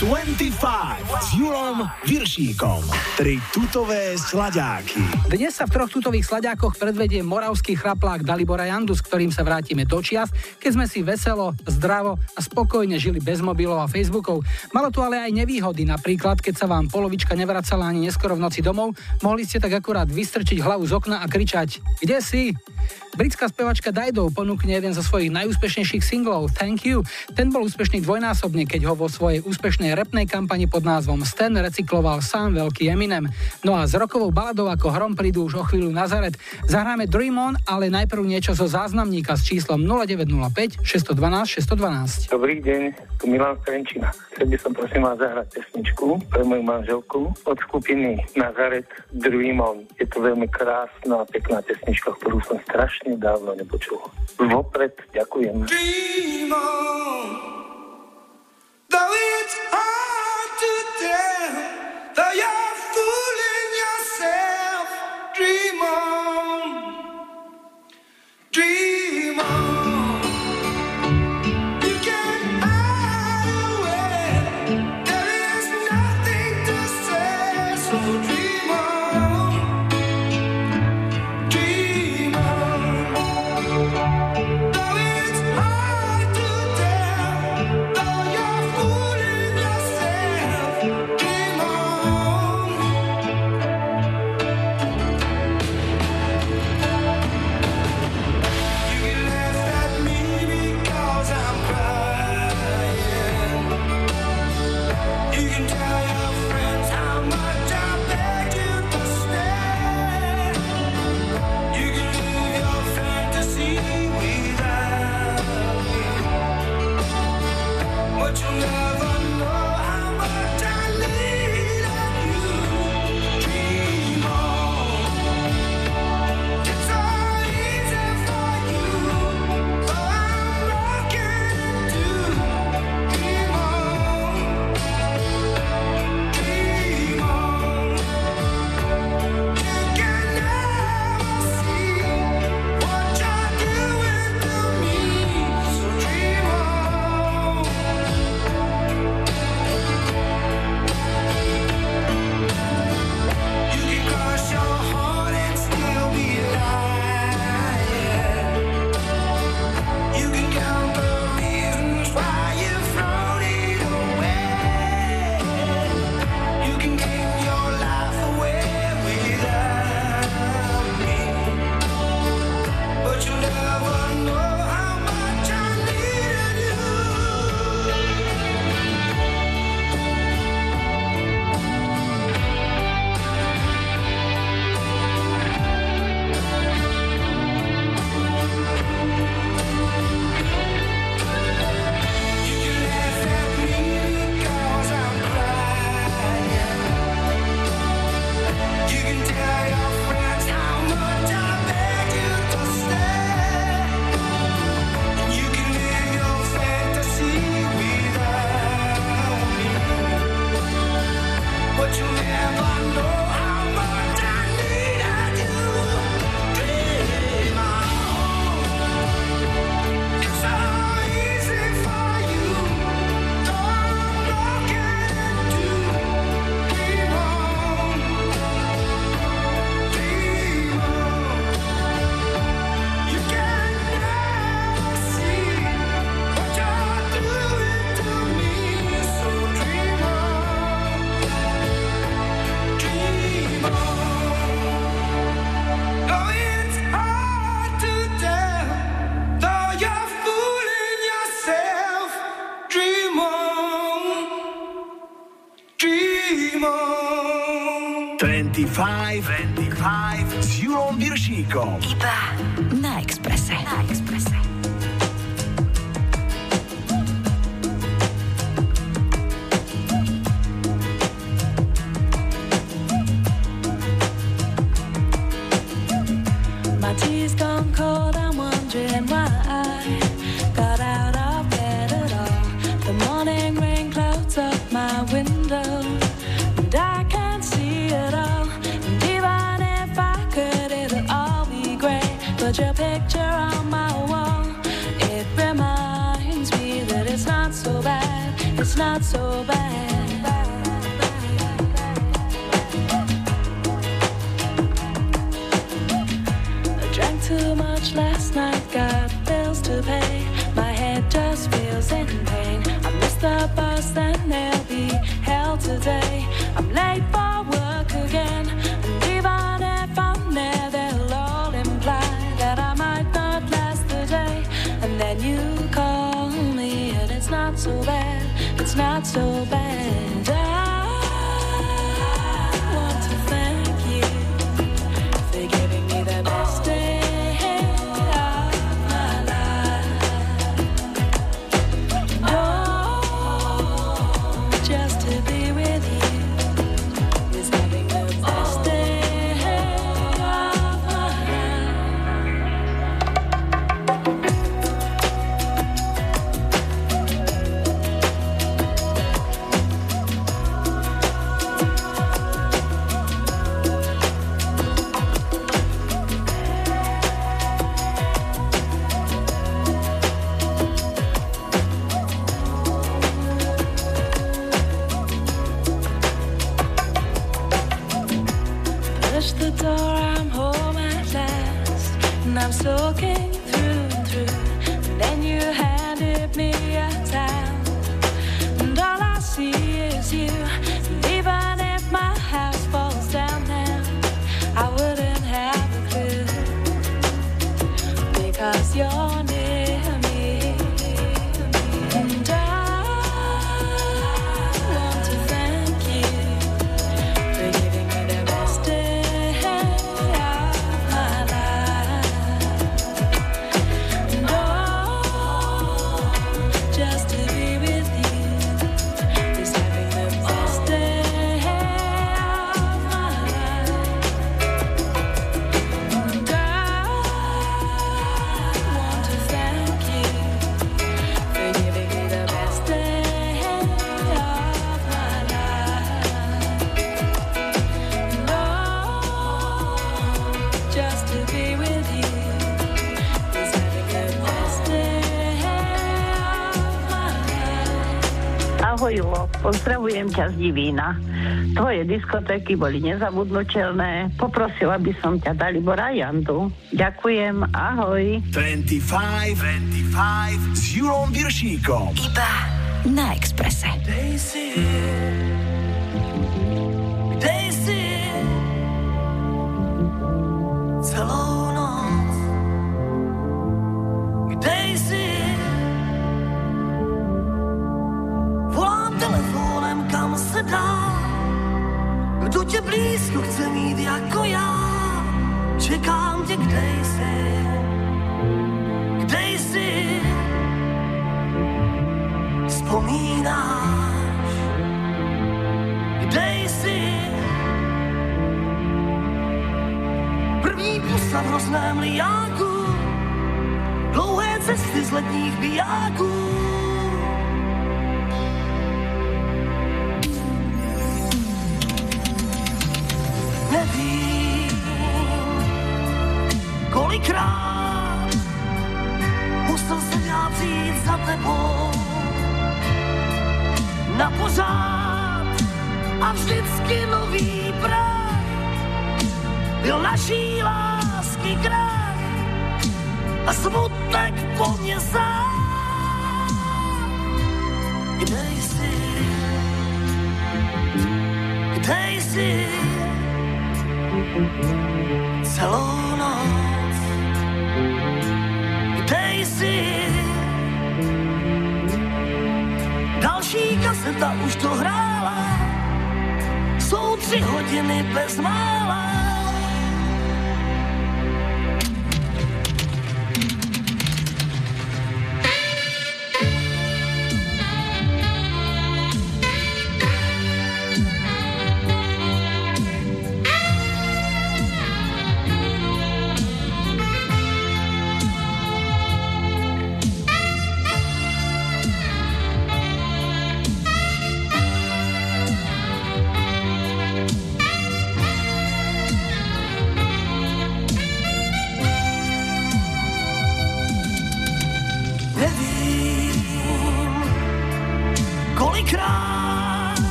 25 s Julom Viršíkom. Tri tutové sladáky. Dnes sa v troch tutových sladiákoch predvedie moravský chraplák Dalibora Jandu, s ktorým sa vrátime do čias, keď sme si veselo, zdravo a spokojne žili bez mobilov a Facebookov. Malo tu ale aj nevýhody, napríklad keď sa vám polovička nevracala ani neskoro v noci domov, mohli ste tak akurát vystrčiť hlavu z okna a kričať Kde si? Britská spevačka Dido ponúkne jeden zo svojich najúspešnejších singlov Thank You. Ten bol úspešný dvojnásobne, keď ho vo svojej úspešnej repnej kampani pod názvom Stan recykloval sám veľký Eminem. No a s rokovou baladou ako hrom prídu už o chvíľu Nazaret. Zahráme Dream On, ale najprv niečo zo záznamníka s číslom 0905 612 612. Dobrý deň, tu Milan Strenčina. Chcel by som prosím vás zahrať pesničku pre moju manželku od skupiny Nazaret Dream On. Je to veľmi krásna a pekná pesnička, ktorú som strašne dávno nepočul. Vopred ďakujem. Dream on. Pozdravujem ťa z Divína. Tvoje diskotéky boli nezabudnutelné. Poprosila by som ťa Dalibora Jandu. Ďakujem, ahoj. 25, 25 s Jurom Viršíkom. Iba na Exprese. Daisy. jako já. Čekám tě, kde jsi, kde jsi. Vzpomínáš, kde jsi. První pusa v rozném liáku, dlouhé cesty z letních bijáků.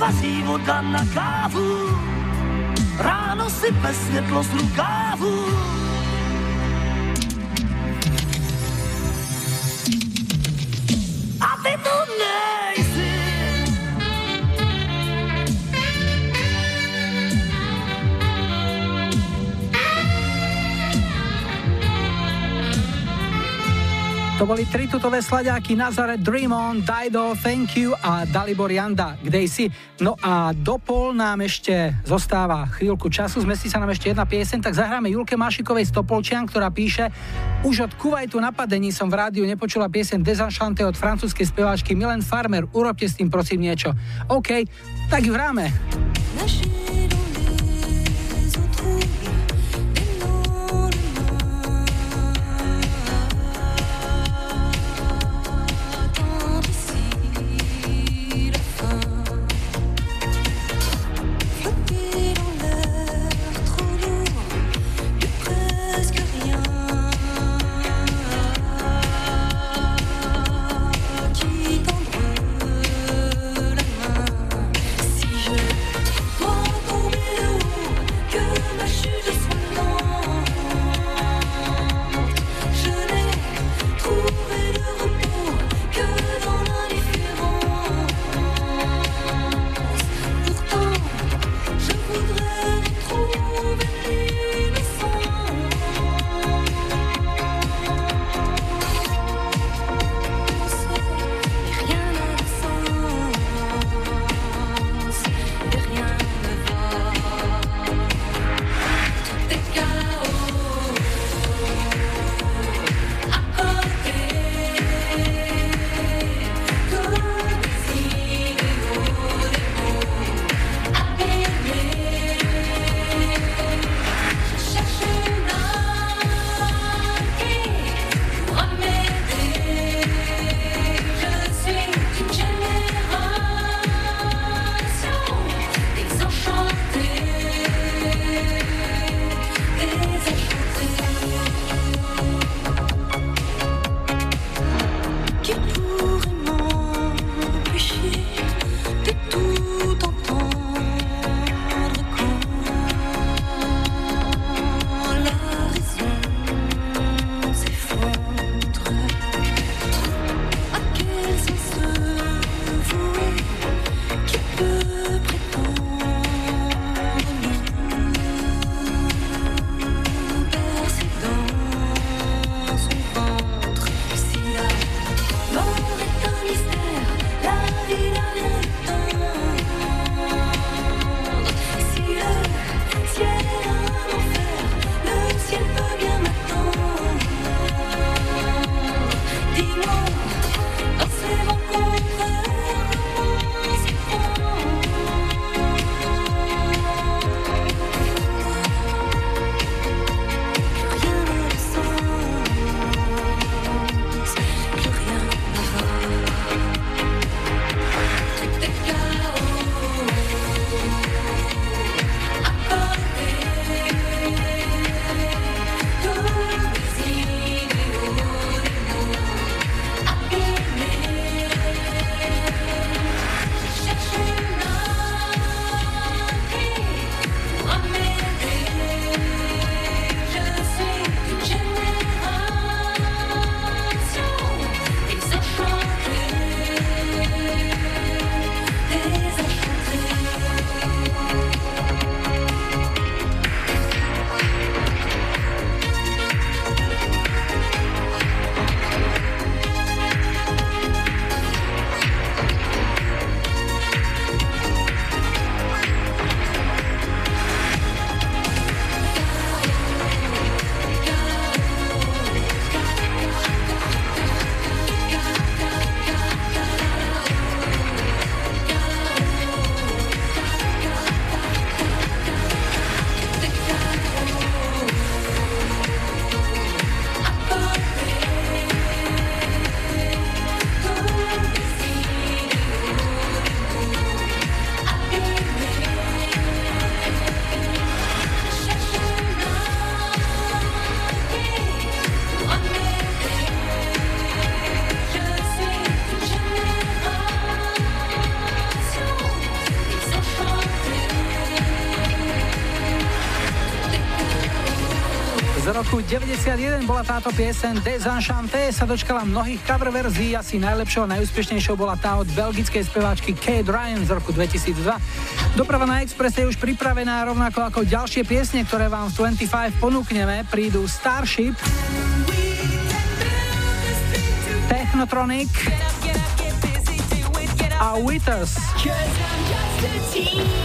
Vaří voda na kávu, ráno si bez světlo z rukávu. To boli tri tutové slaďáky Nazare Dream On, Dido, Thank You a Dalibor Janda, kde si. No a do pol nám ešte zostáva chvíľku času, zmestí sa nám ešte jedna piesen, tak zahráme Julke Mašikovej z Topolčian, ktorá píše Už od Kuwaitu napadení som v rádiu nepočula piesen Desenchante od francúzskej speváčky Milen Farmer, urobte s tým prosím niečo. OK, tak ju hráme. presque 91 bola táto piesen Desenchanté, sa dočkala mnohých cover verzií, asi najlepšou a najúspešnejšou bola tá od belgickej speváčky Kate Ryan z roku 2002. Doprava na Expresse je už pripravená, rovnako ako ďalšie piesne, ktoré vám v 25 ponúkneme, prídu Starship, Technotronic a Withers.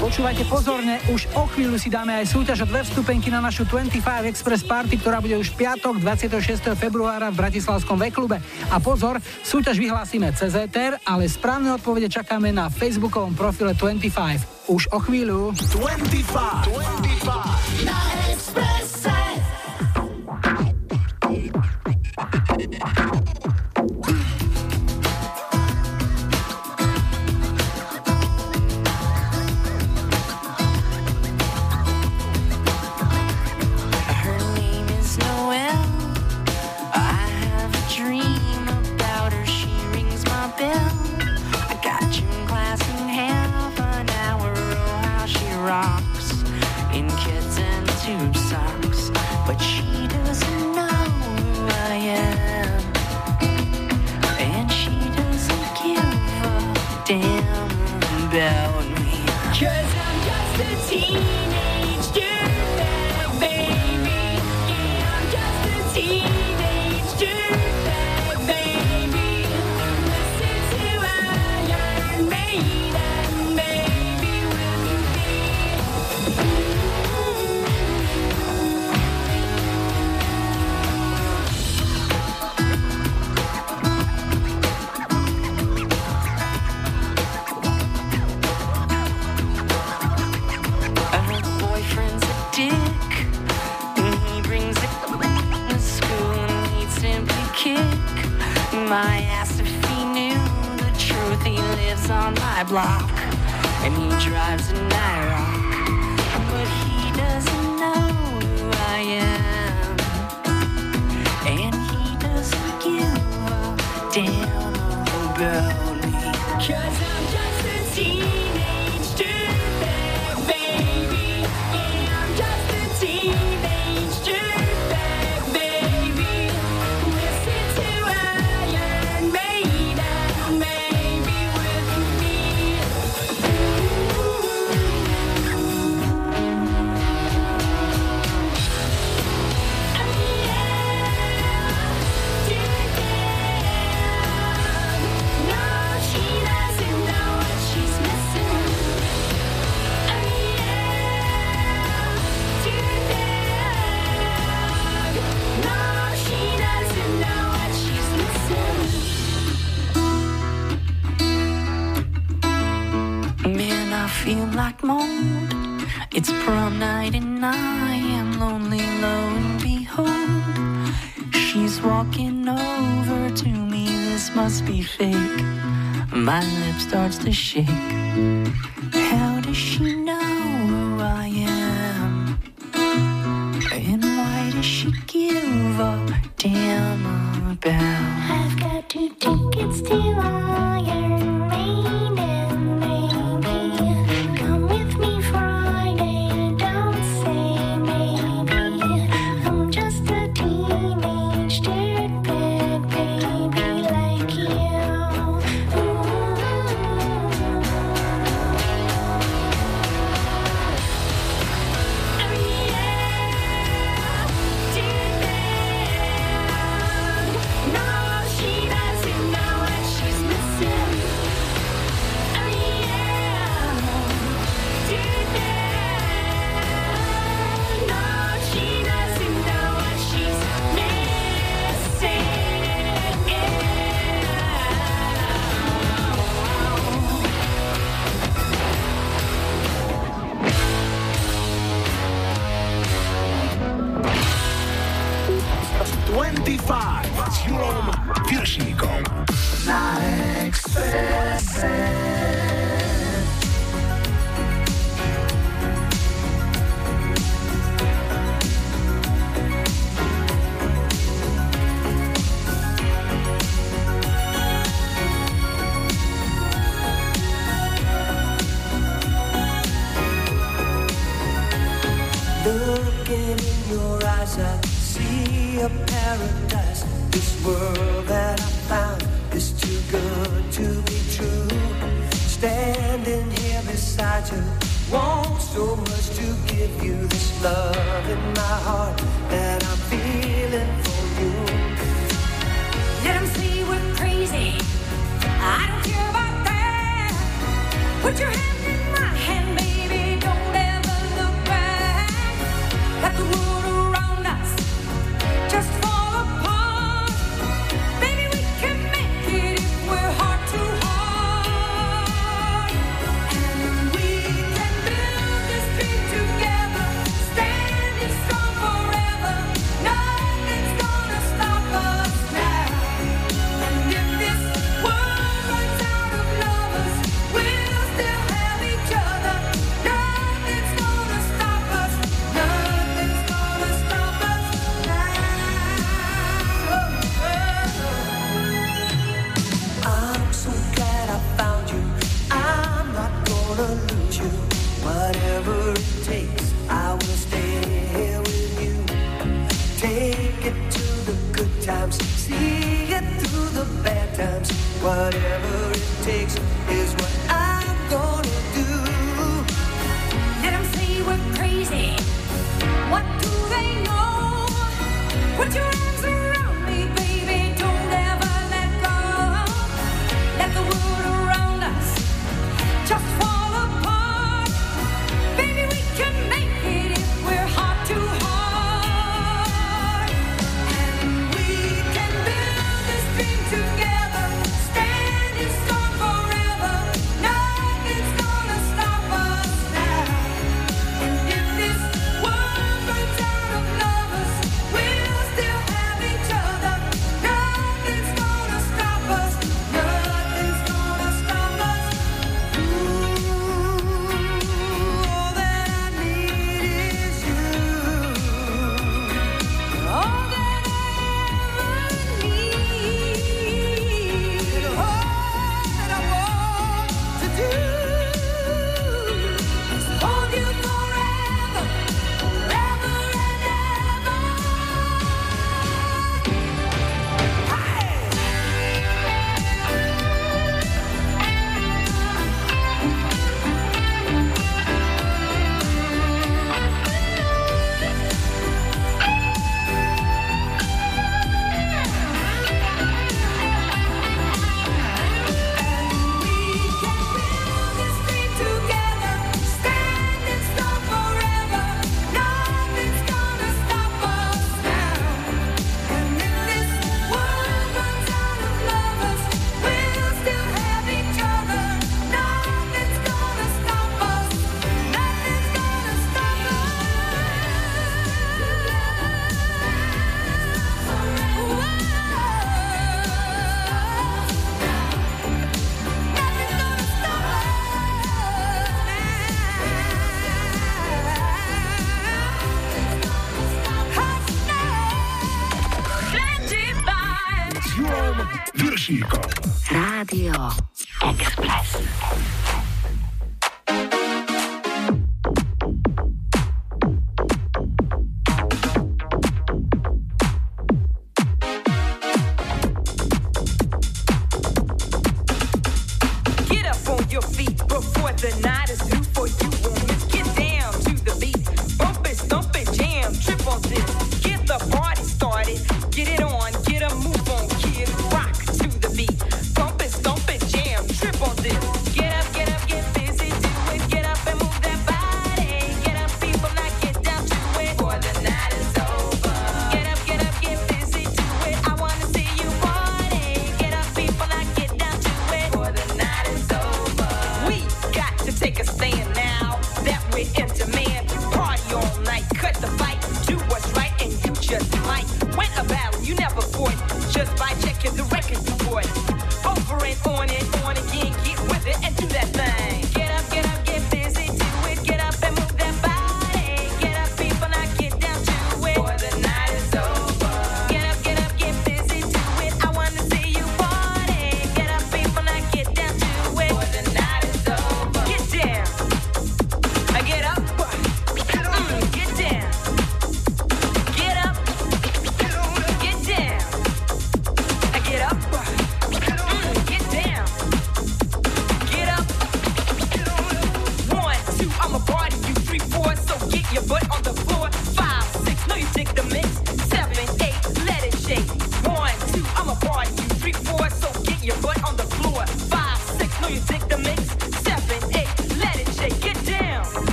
Počúvajte pozorne, už o chvíľu si dáme aj súťaž o dve vstupenky na našu 25 Express Party, ktorá bude už piatok 26. februára v Bratislavskom V-klube. A pozor, súťaž vyhlásime cez ETR, ale správne odpovede čakáme na facebookovom profile 25. Už o chvíľu. 25. 25.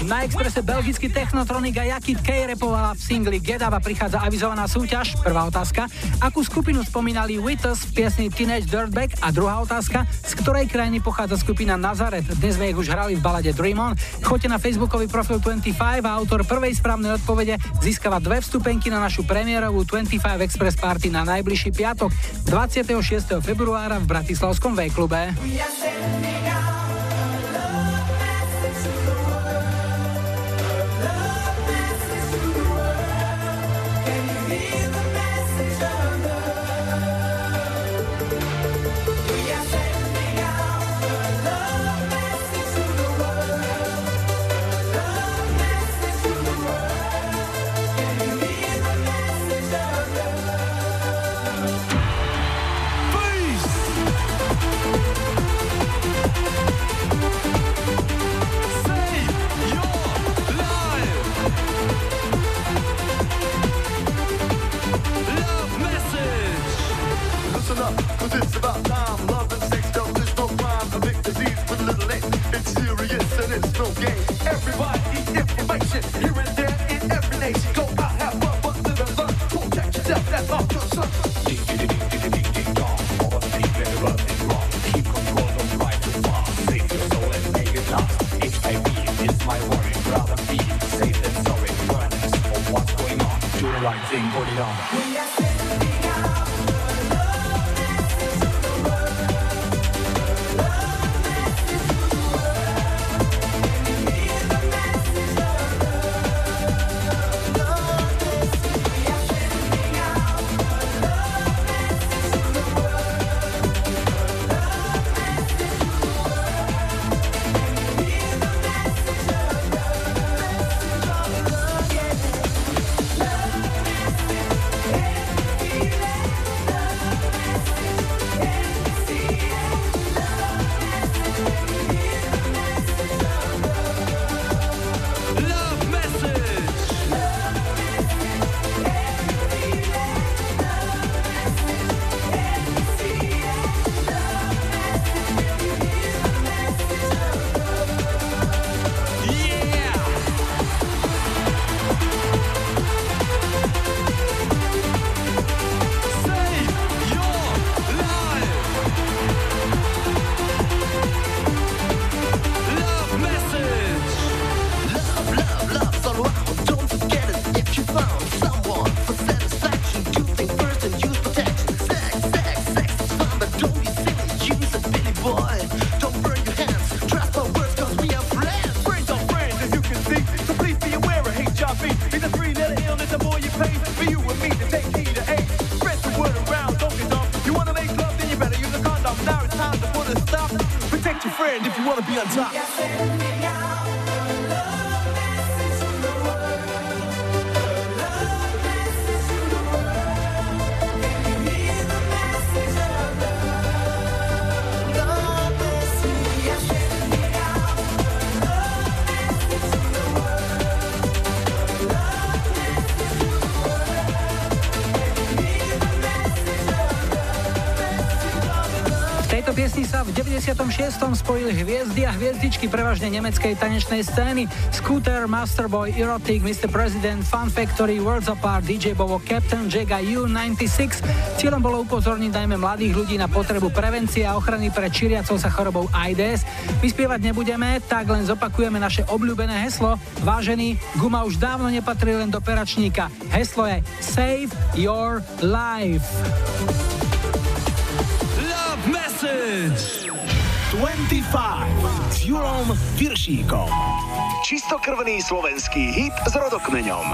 Na Expresse belgický technotronik a Jakit K repovala v singli Get Up a prichádza avizovaná súťaž. Prvá otázka. Akú skupinu spomínali Witus v piesni Teenage Dirtbag? A druhá otázka. Z ktorej krajiny pochádza skupina Nazaret? Dnes sme ich už hrali v balade Dream On. Choďte na facebookový profil 25 a autor prvej správnej odpovede získava dve vstupenky na našu premiérovú 25 Express Party na najbližší piatok 26. februára v Bratislavskom V-klube. 76. spojili hviezdy a hviezdičky prevažne nemeckej tanečnej scény. Scooter, Masterboy, Erotic, Mr. President, Fun Factory, Words Apart, DJ Bobo, Captain Jack a U96. Cieľom bolo upozorniť najmä mladých ľudí na potrebu prevencie a ochrany pred šíriacou sa chorobou AIDS. Vyspievať nebudeme, tak len zopakujeme naše obľúbené heslo. Vážený, guma už dávno nepatrí len do peračníka. Heslo je Save Your Life. Love Message. 25 s Julom Viršíkom. Čistokrvný slovenský hit s rodokmeňom.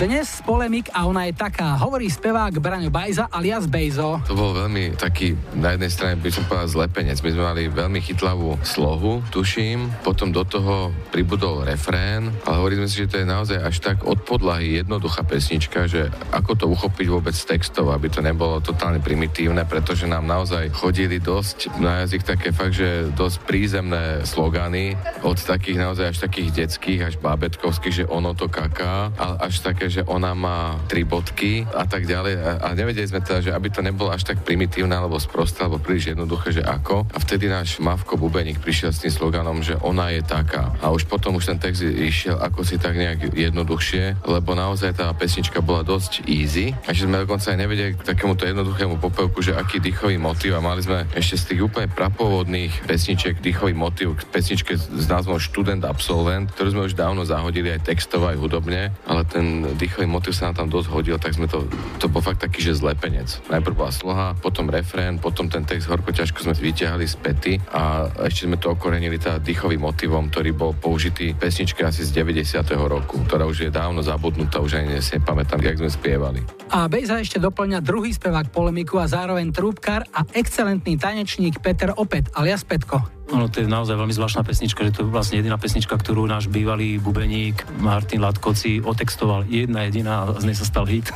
Dnes polemik a ona je taká, hovorí spevák Braňo Bajza alias Bejzo. To bol veľmi taký, na jednej strane by som povedal zlepenec. My sme mali veľmi chytlavú slohu, tuším, potom do toho pribudol refrén, ale hovorili sme si, že to je naozaj až tak od podlahy jednoduchá pesnička, že ako to uchopiť vôbec z textov, aby to nebolo totálne primitívne, pretože nám naozaj chodili dosť na jazyk také fakt, že dosť prízemné slogany od takých naozaj až takých detských, až bábetkovských, že ono to kaká, ale až také, že ona má tri bodky a tak ďalej. A, a nevedeli sme teda, že aby to nebolo až tak primitívne alebo sprosté, alebo príliš jednoduché, že ako. A vtedy náš Mavko Bubeník prišiel s tým sloganom, že ona je taká. A už potom už ten text išiel ako si tak nejak jednoduchšie, lebo naozaj tá pesnička bola dosť easy. A že sme dokonca aj nevedeli k takémuto jednoduchému popevku, že aký dýchový motív a mali sme ešte z tých úplne prapôvodných pesničiek dýchový motív k pesničke s názvom Študent Absolvent, ktorú sme už dávno zahodili aj textovo, aj hudobne, ale ten dýchový motív sa nám tam dosť hodil, tak sme to, to bol fakt taký, že zlepenec. Najprv bola sloha, potom refrén, potom ten text horko ťažko sme vyťahali z pety a ešte sme to okorenili teda dýchovým motivom, ktorý bol použitý v pesničke asi z 90. roku, ktorá už je dávno zabudnutá, už ani si nepamätám, jak sme spievali. A Bejza ešte doplňa druhý spevák polemiku a zároveň trúbkar a excelentný tanečník Peter Opet alias Petko. Ono to je naozaj veľmi zvláštna pesnička, že to je vlastne jediná pesnička, ktorú náš bývalý bubeník Martin Latkoci otextoval. Jedna jediná a z nej sa stal hit.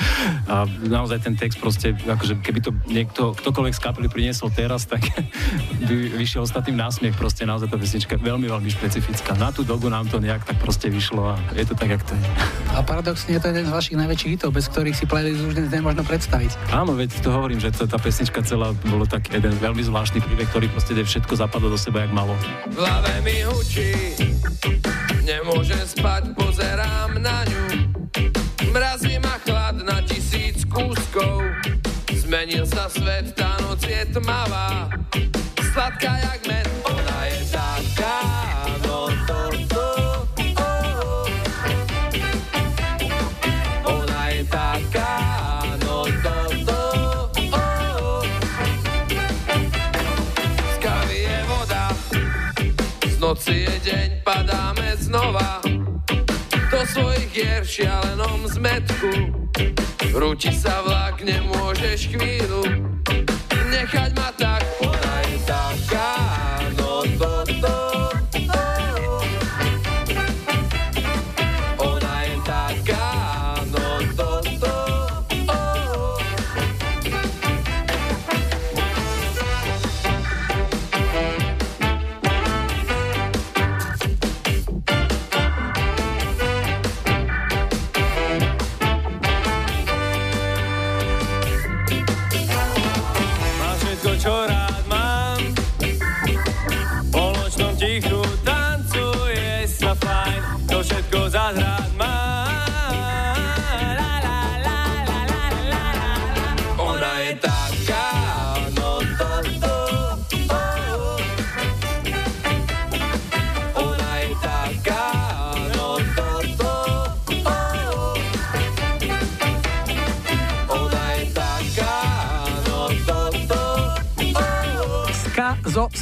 a naozaj ten text proste, akože keby to niekto, ktokoľvek z kapely priniesol teraz, tak by vyšiel ostatným násmiech. Proste naozaj tá pesnička veľmi, veľmi špecifická. Na tú dobu nám to nejak tak proste vyšlo a je to tak, jak to je. A paradoxne je to jeden z vašich najväčších hitov, bez ktorých si playlist už dnes nemôžno predstaviť. Áno, veď to hovorím, že to, tá pesnička celá bolo tak jeden veľmi zvláštny príbeh, ktorý proste všetko zapadlo do seba, jak malo. V hlave mi hučí, nemôžem spať, pozerám na ňu. Mrazí ma chlad na tisíc kúskov, zmenil sa svet, tá noc je tmavá. Sladká jak med, noci je deň, padáme znova do svojich hier v šialenom zmetku. Rúti sa vlak, nemôžeš chvíľu nechať ma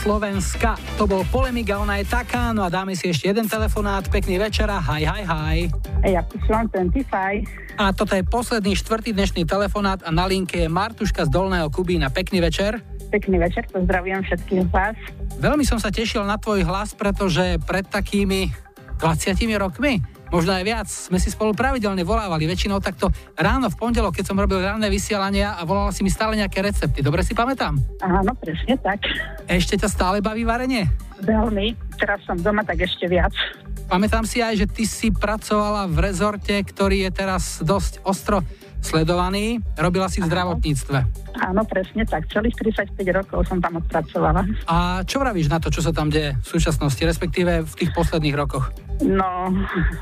Slovenska. To bol polemik a ona je taká, no a dáme si ešte jeden telefonát. Pekný večer a hi, hi, hi. Ja počúvam 25. A toto je posledný štvrtý dnešný telefonát a na linke je Martuška z Dolného Kubína. Pekný večer. Pekný večer, pozdravujem všetkých vás. Veľmi som sa tešil na tvoj hlas, pretože pred takými 20 rokmi, možno aj viac, sme si spolu pravidelne volávali, väčšinou takto ráno v pondelok, keď som robil ranné vysielania a volala si mi stále nejaké recepty. Dobre si pamätám? Áno, presne tak. Ešte ťa stále baví varenie? Veľmi. Teraz som doma, tak ešte viac. Pamätám si aj, že ty si pracovala v rezorte, ktorý je teraz dosť ostro sledovaný, robila si v zdravotníctve. Áno, presne tak. Celých 35 rokov som tam odpracovala. A čo vravíš na to, čo sa tam deje v súčasnosti, respektíve v tých posledných rokoch? No,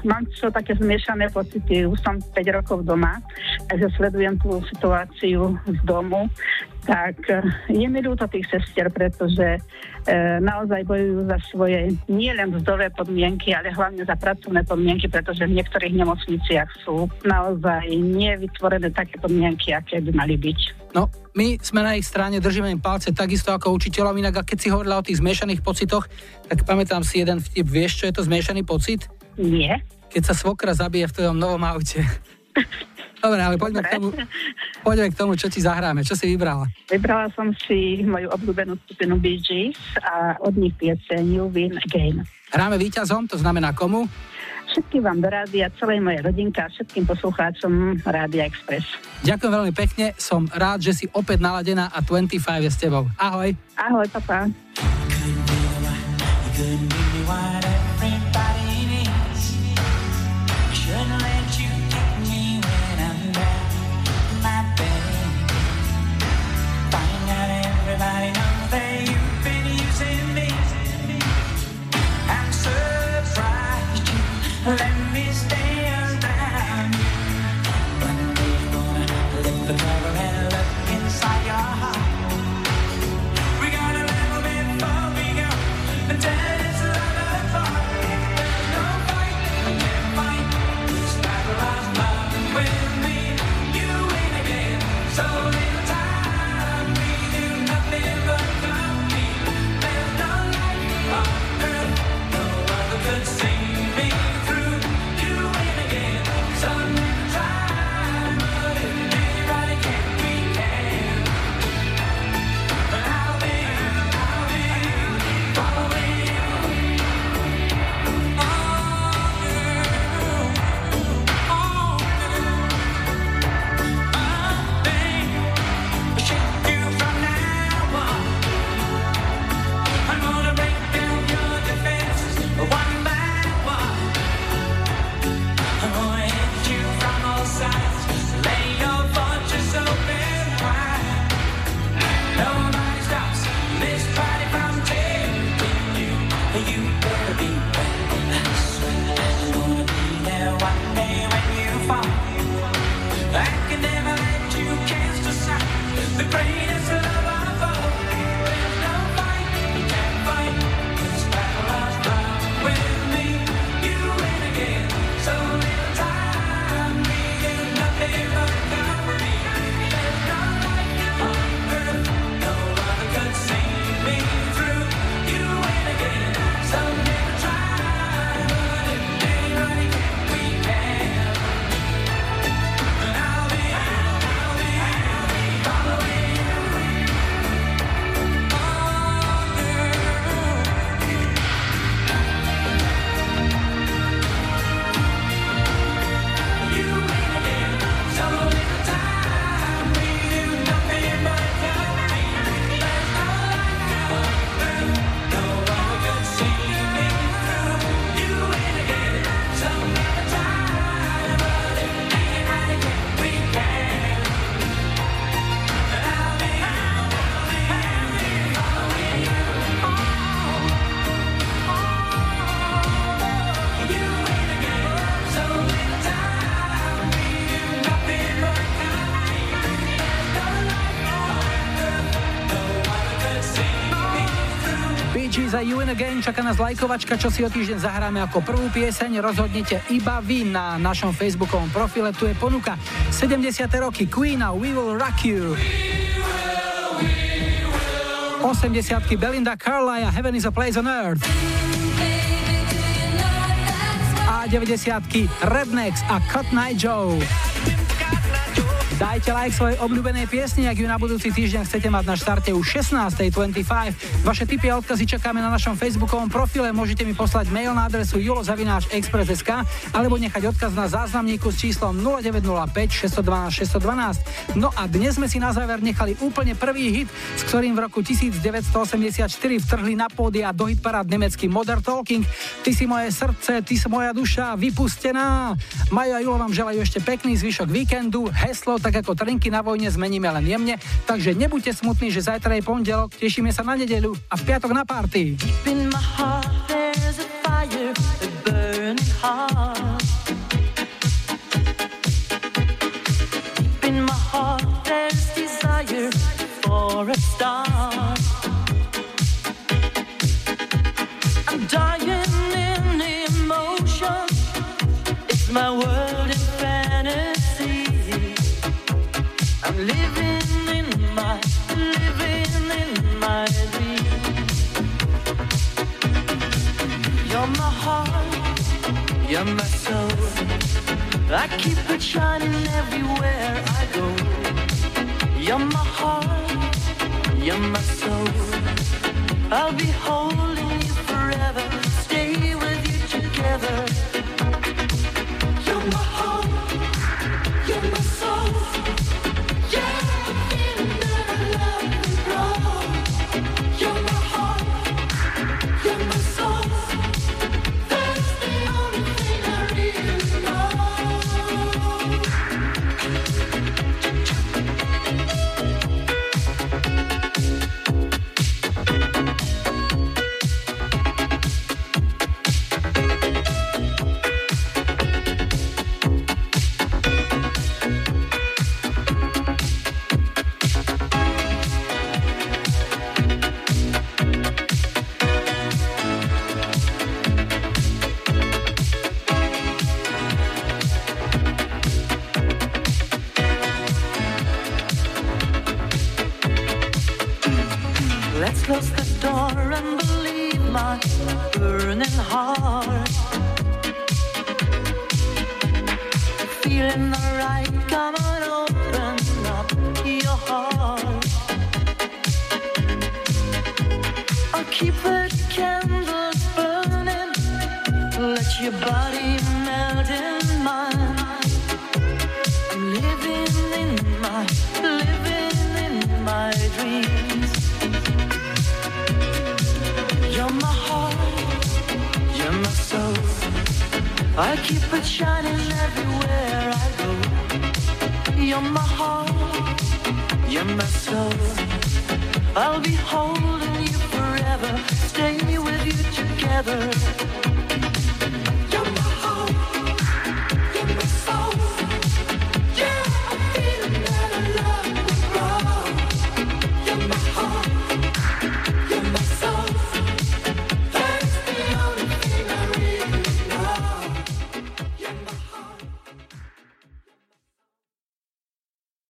mám čo také zmiešané pocity. Už som 5 rokov doma, takže sledujem tú situáciu z domu. Tak je mi ľúto tých sestier, pretože e, naozaj bojujú za svoje nielen mzdové podmienky, ale hlavne za pracovné podmienky, pretože v niektorých nemocniciach sú naozaj nevytvorené také podmienky, aké by mali byť. No, my sme na ich strane, držíme im palce takisto ako učiteľom, inak a keď si hovorila o tých zmiešaných pocitoch, tak pamätám si jeden vtip, vieš, čo je to zmiešaný pocit? Nie. Keď sa svokra zabije v tvojom novom aute. Dobre, ale poďme k, tomu, poďme k tomu, čo ti zahráme. Čo si vybrala? Vybrala som si moju obľúbenú skupinu Bee Gees a od nich pieseň You Win Again. Hráme víťazom, to znamená komu? Všetkým vám do rádia, celej mojej rodinke a všetkým poslucháčom Rádia Express. Ďakujem veľmi pekne, som rád, že si opäť naladená a 25 je s tebou. Ahoj. Ahoj, papa. Couldn't let through. Bee Gees a You in Again čaká nás lajkovačka, čo si o týždeň zahráme ako prvú pieseň. Rozhodnete iba vy na našom facebookovom profile. Tu je ponuka 70. roky Queen a We Will Rock You. 80. Belinda Carlisle a Heaven is a Place on Earth. A 90. Rednex a Cut Night Joe. Dajte like svojej obľúbenej piesni, ak ju na budúci týždeň chcete mať na štarte už 16.25. Vaše tipy a odkazy čakáme na našom facebookovom profile. Môžete mi poslať mail na adresu julozavináčexpress.sk alebo nechať odkaz na záznamníku s číslom 0905 612 612. No a dnes sme si na záver nechali úplne prvý hit, s ktorým v roku 1984 vtrhli na pódia do hitparád nemecký Modern Talking. Ty si moje srdce, ty si moja duša, vypustená. Majo a Julo vám želajú ešte pekný zvyšok víkendu. Heslo, tak ako trinky na vojne, zmeníme len jemne. Takže nebuďte smutní, že zajtra je pondelok, tešíme sa na nedeľu a v piatok na party. In my heart, you're my soul. I keep it shining everywhere I go. You're my heart, you're my soul. I'll be holding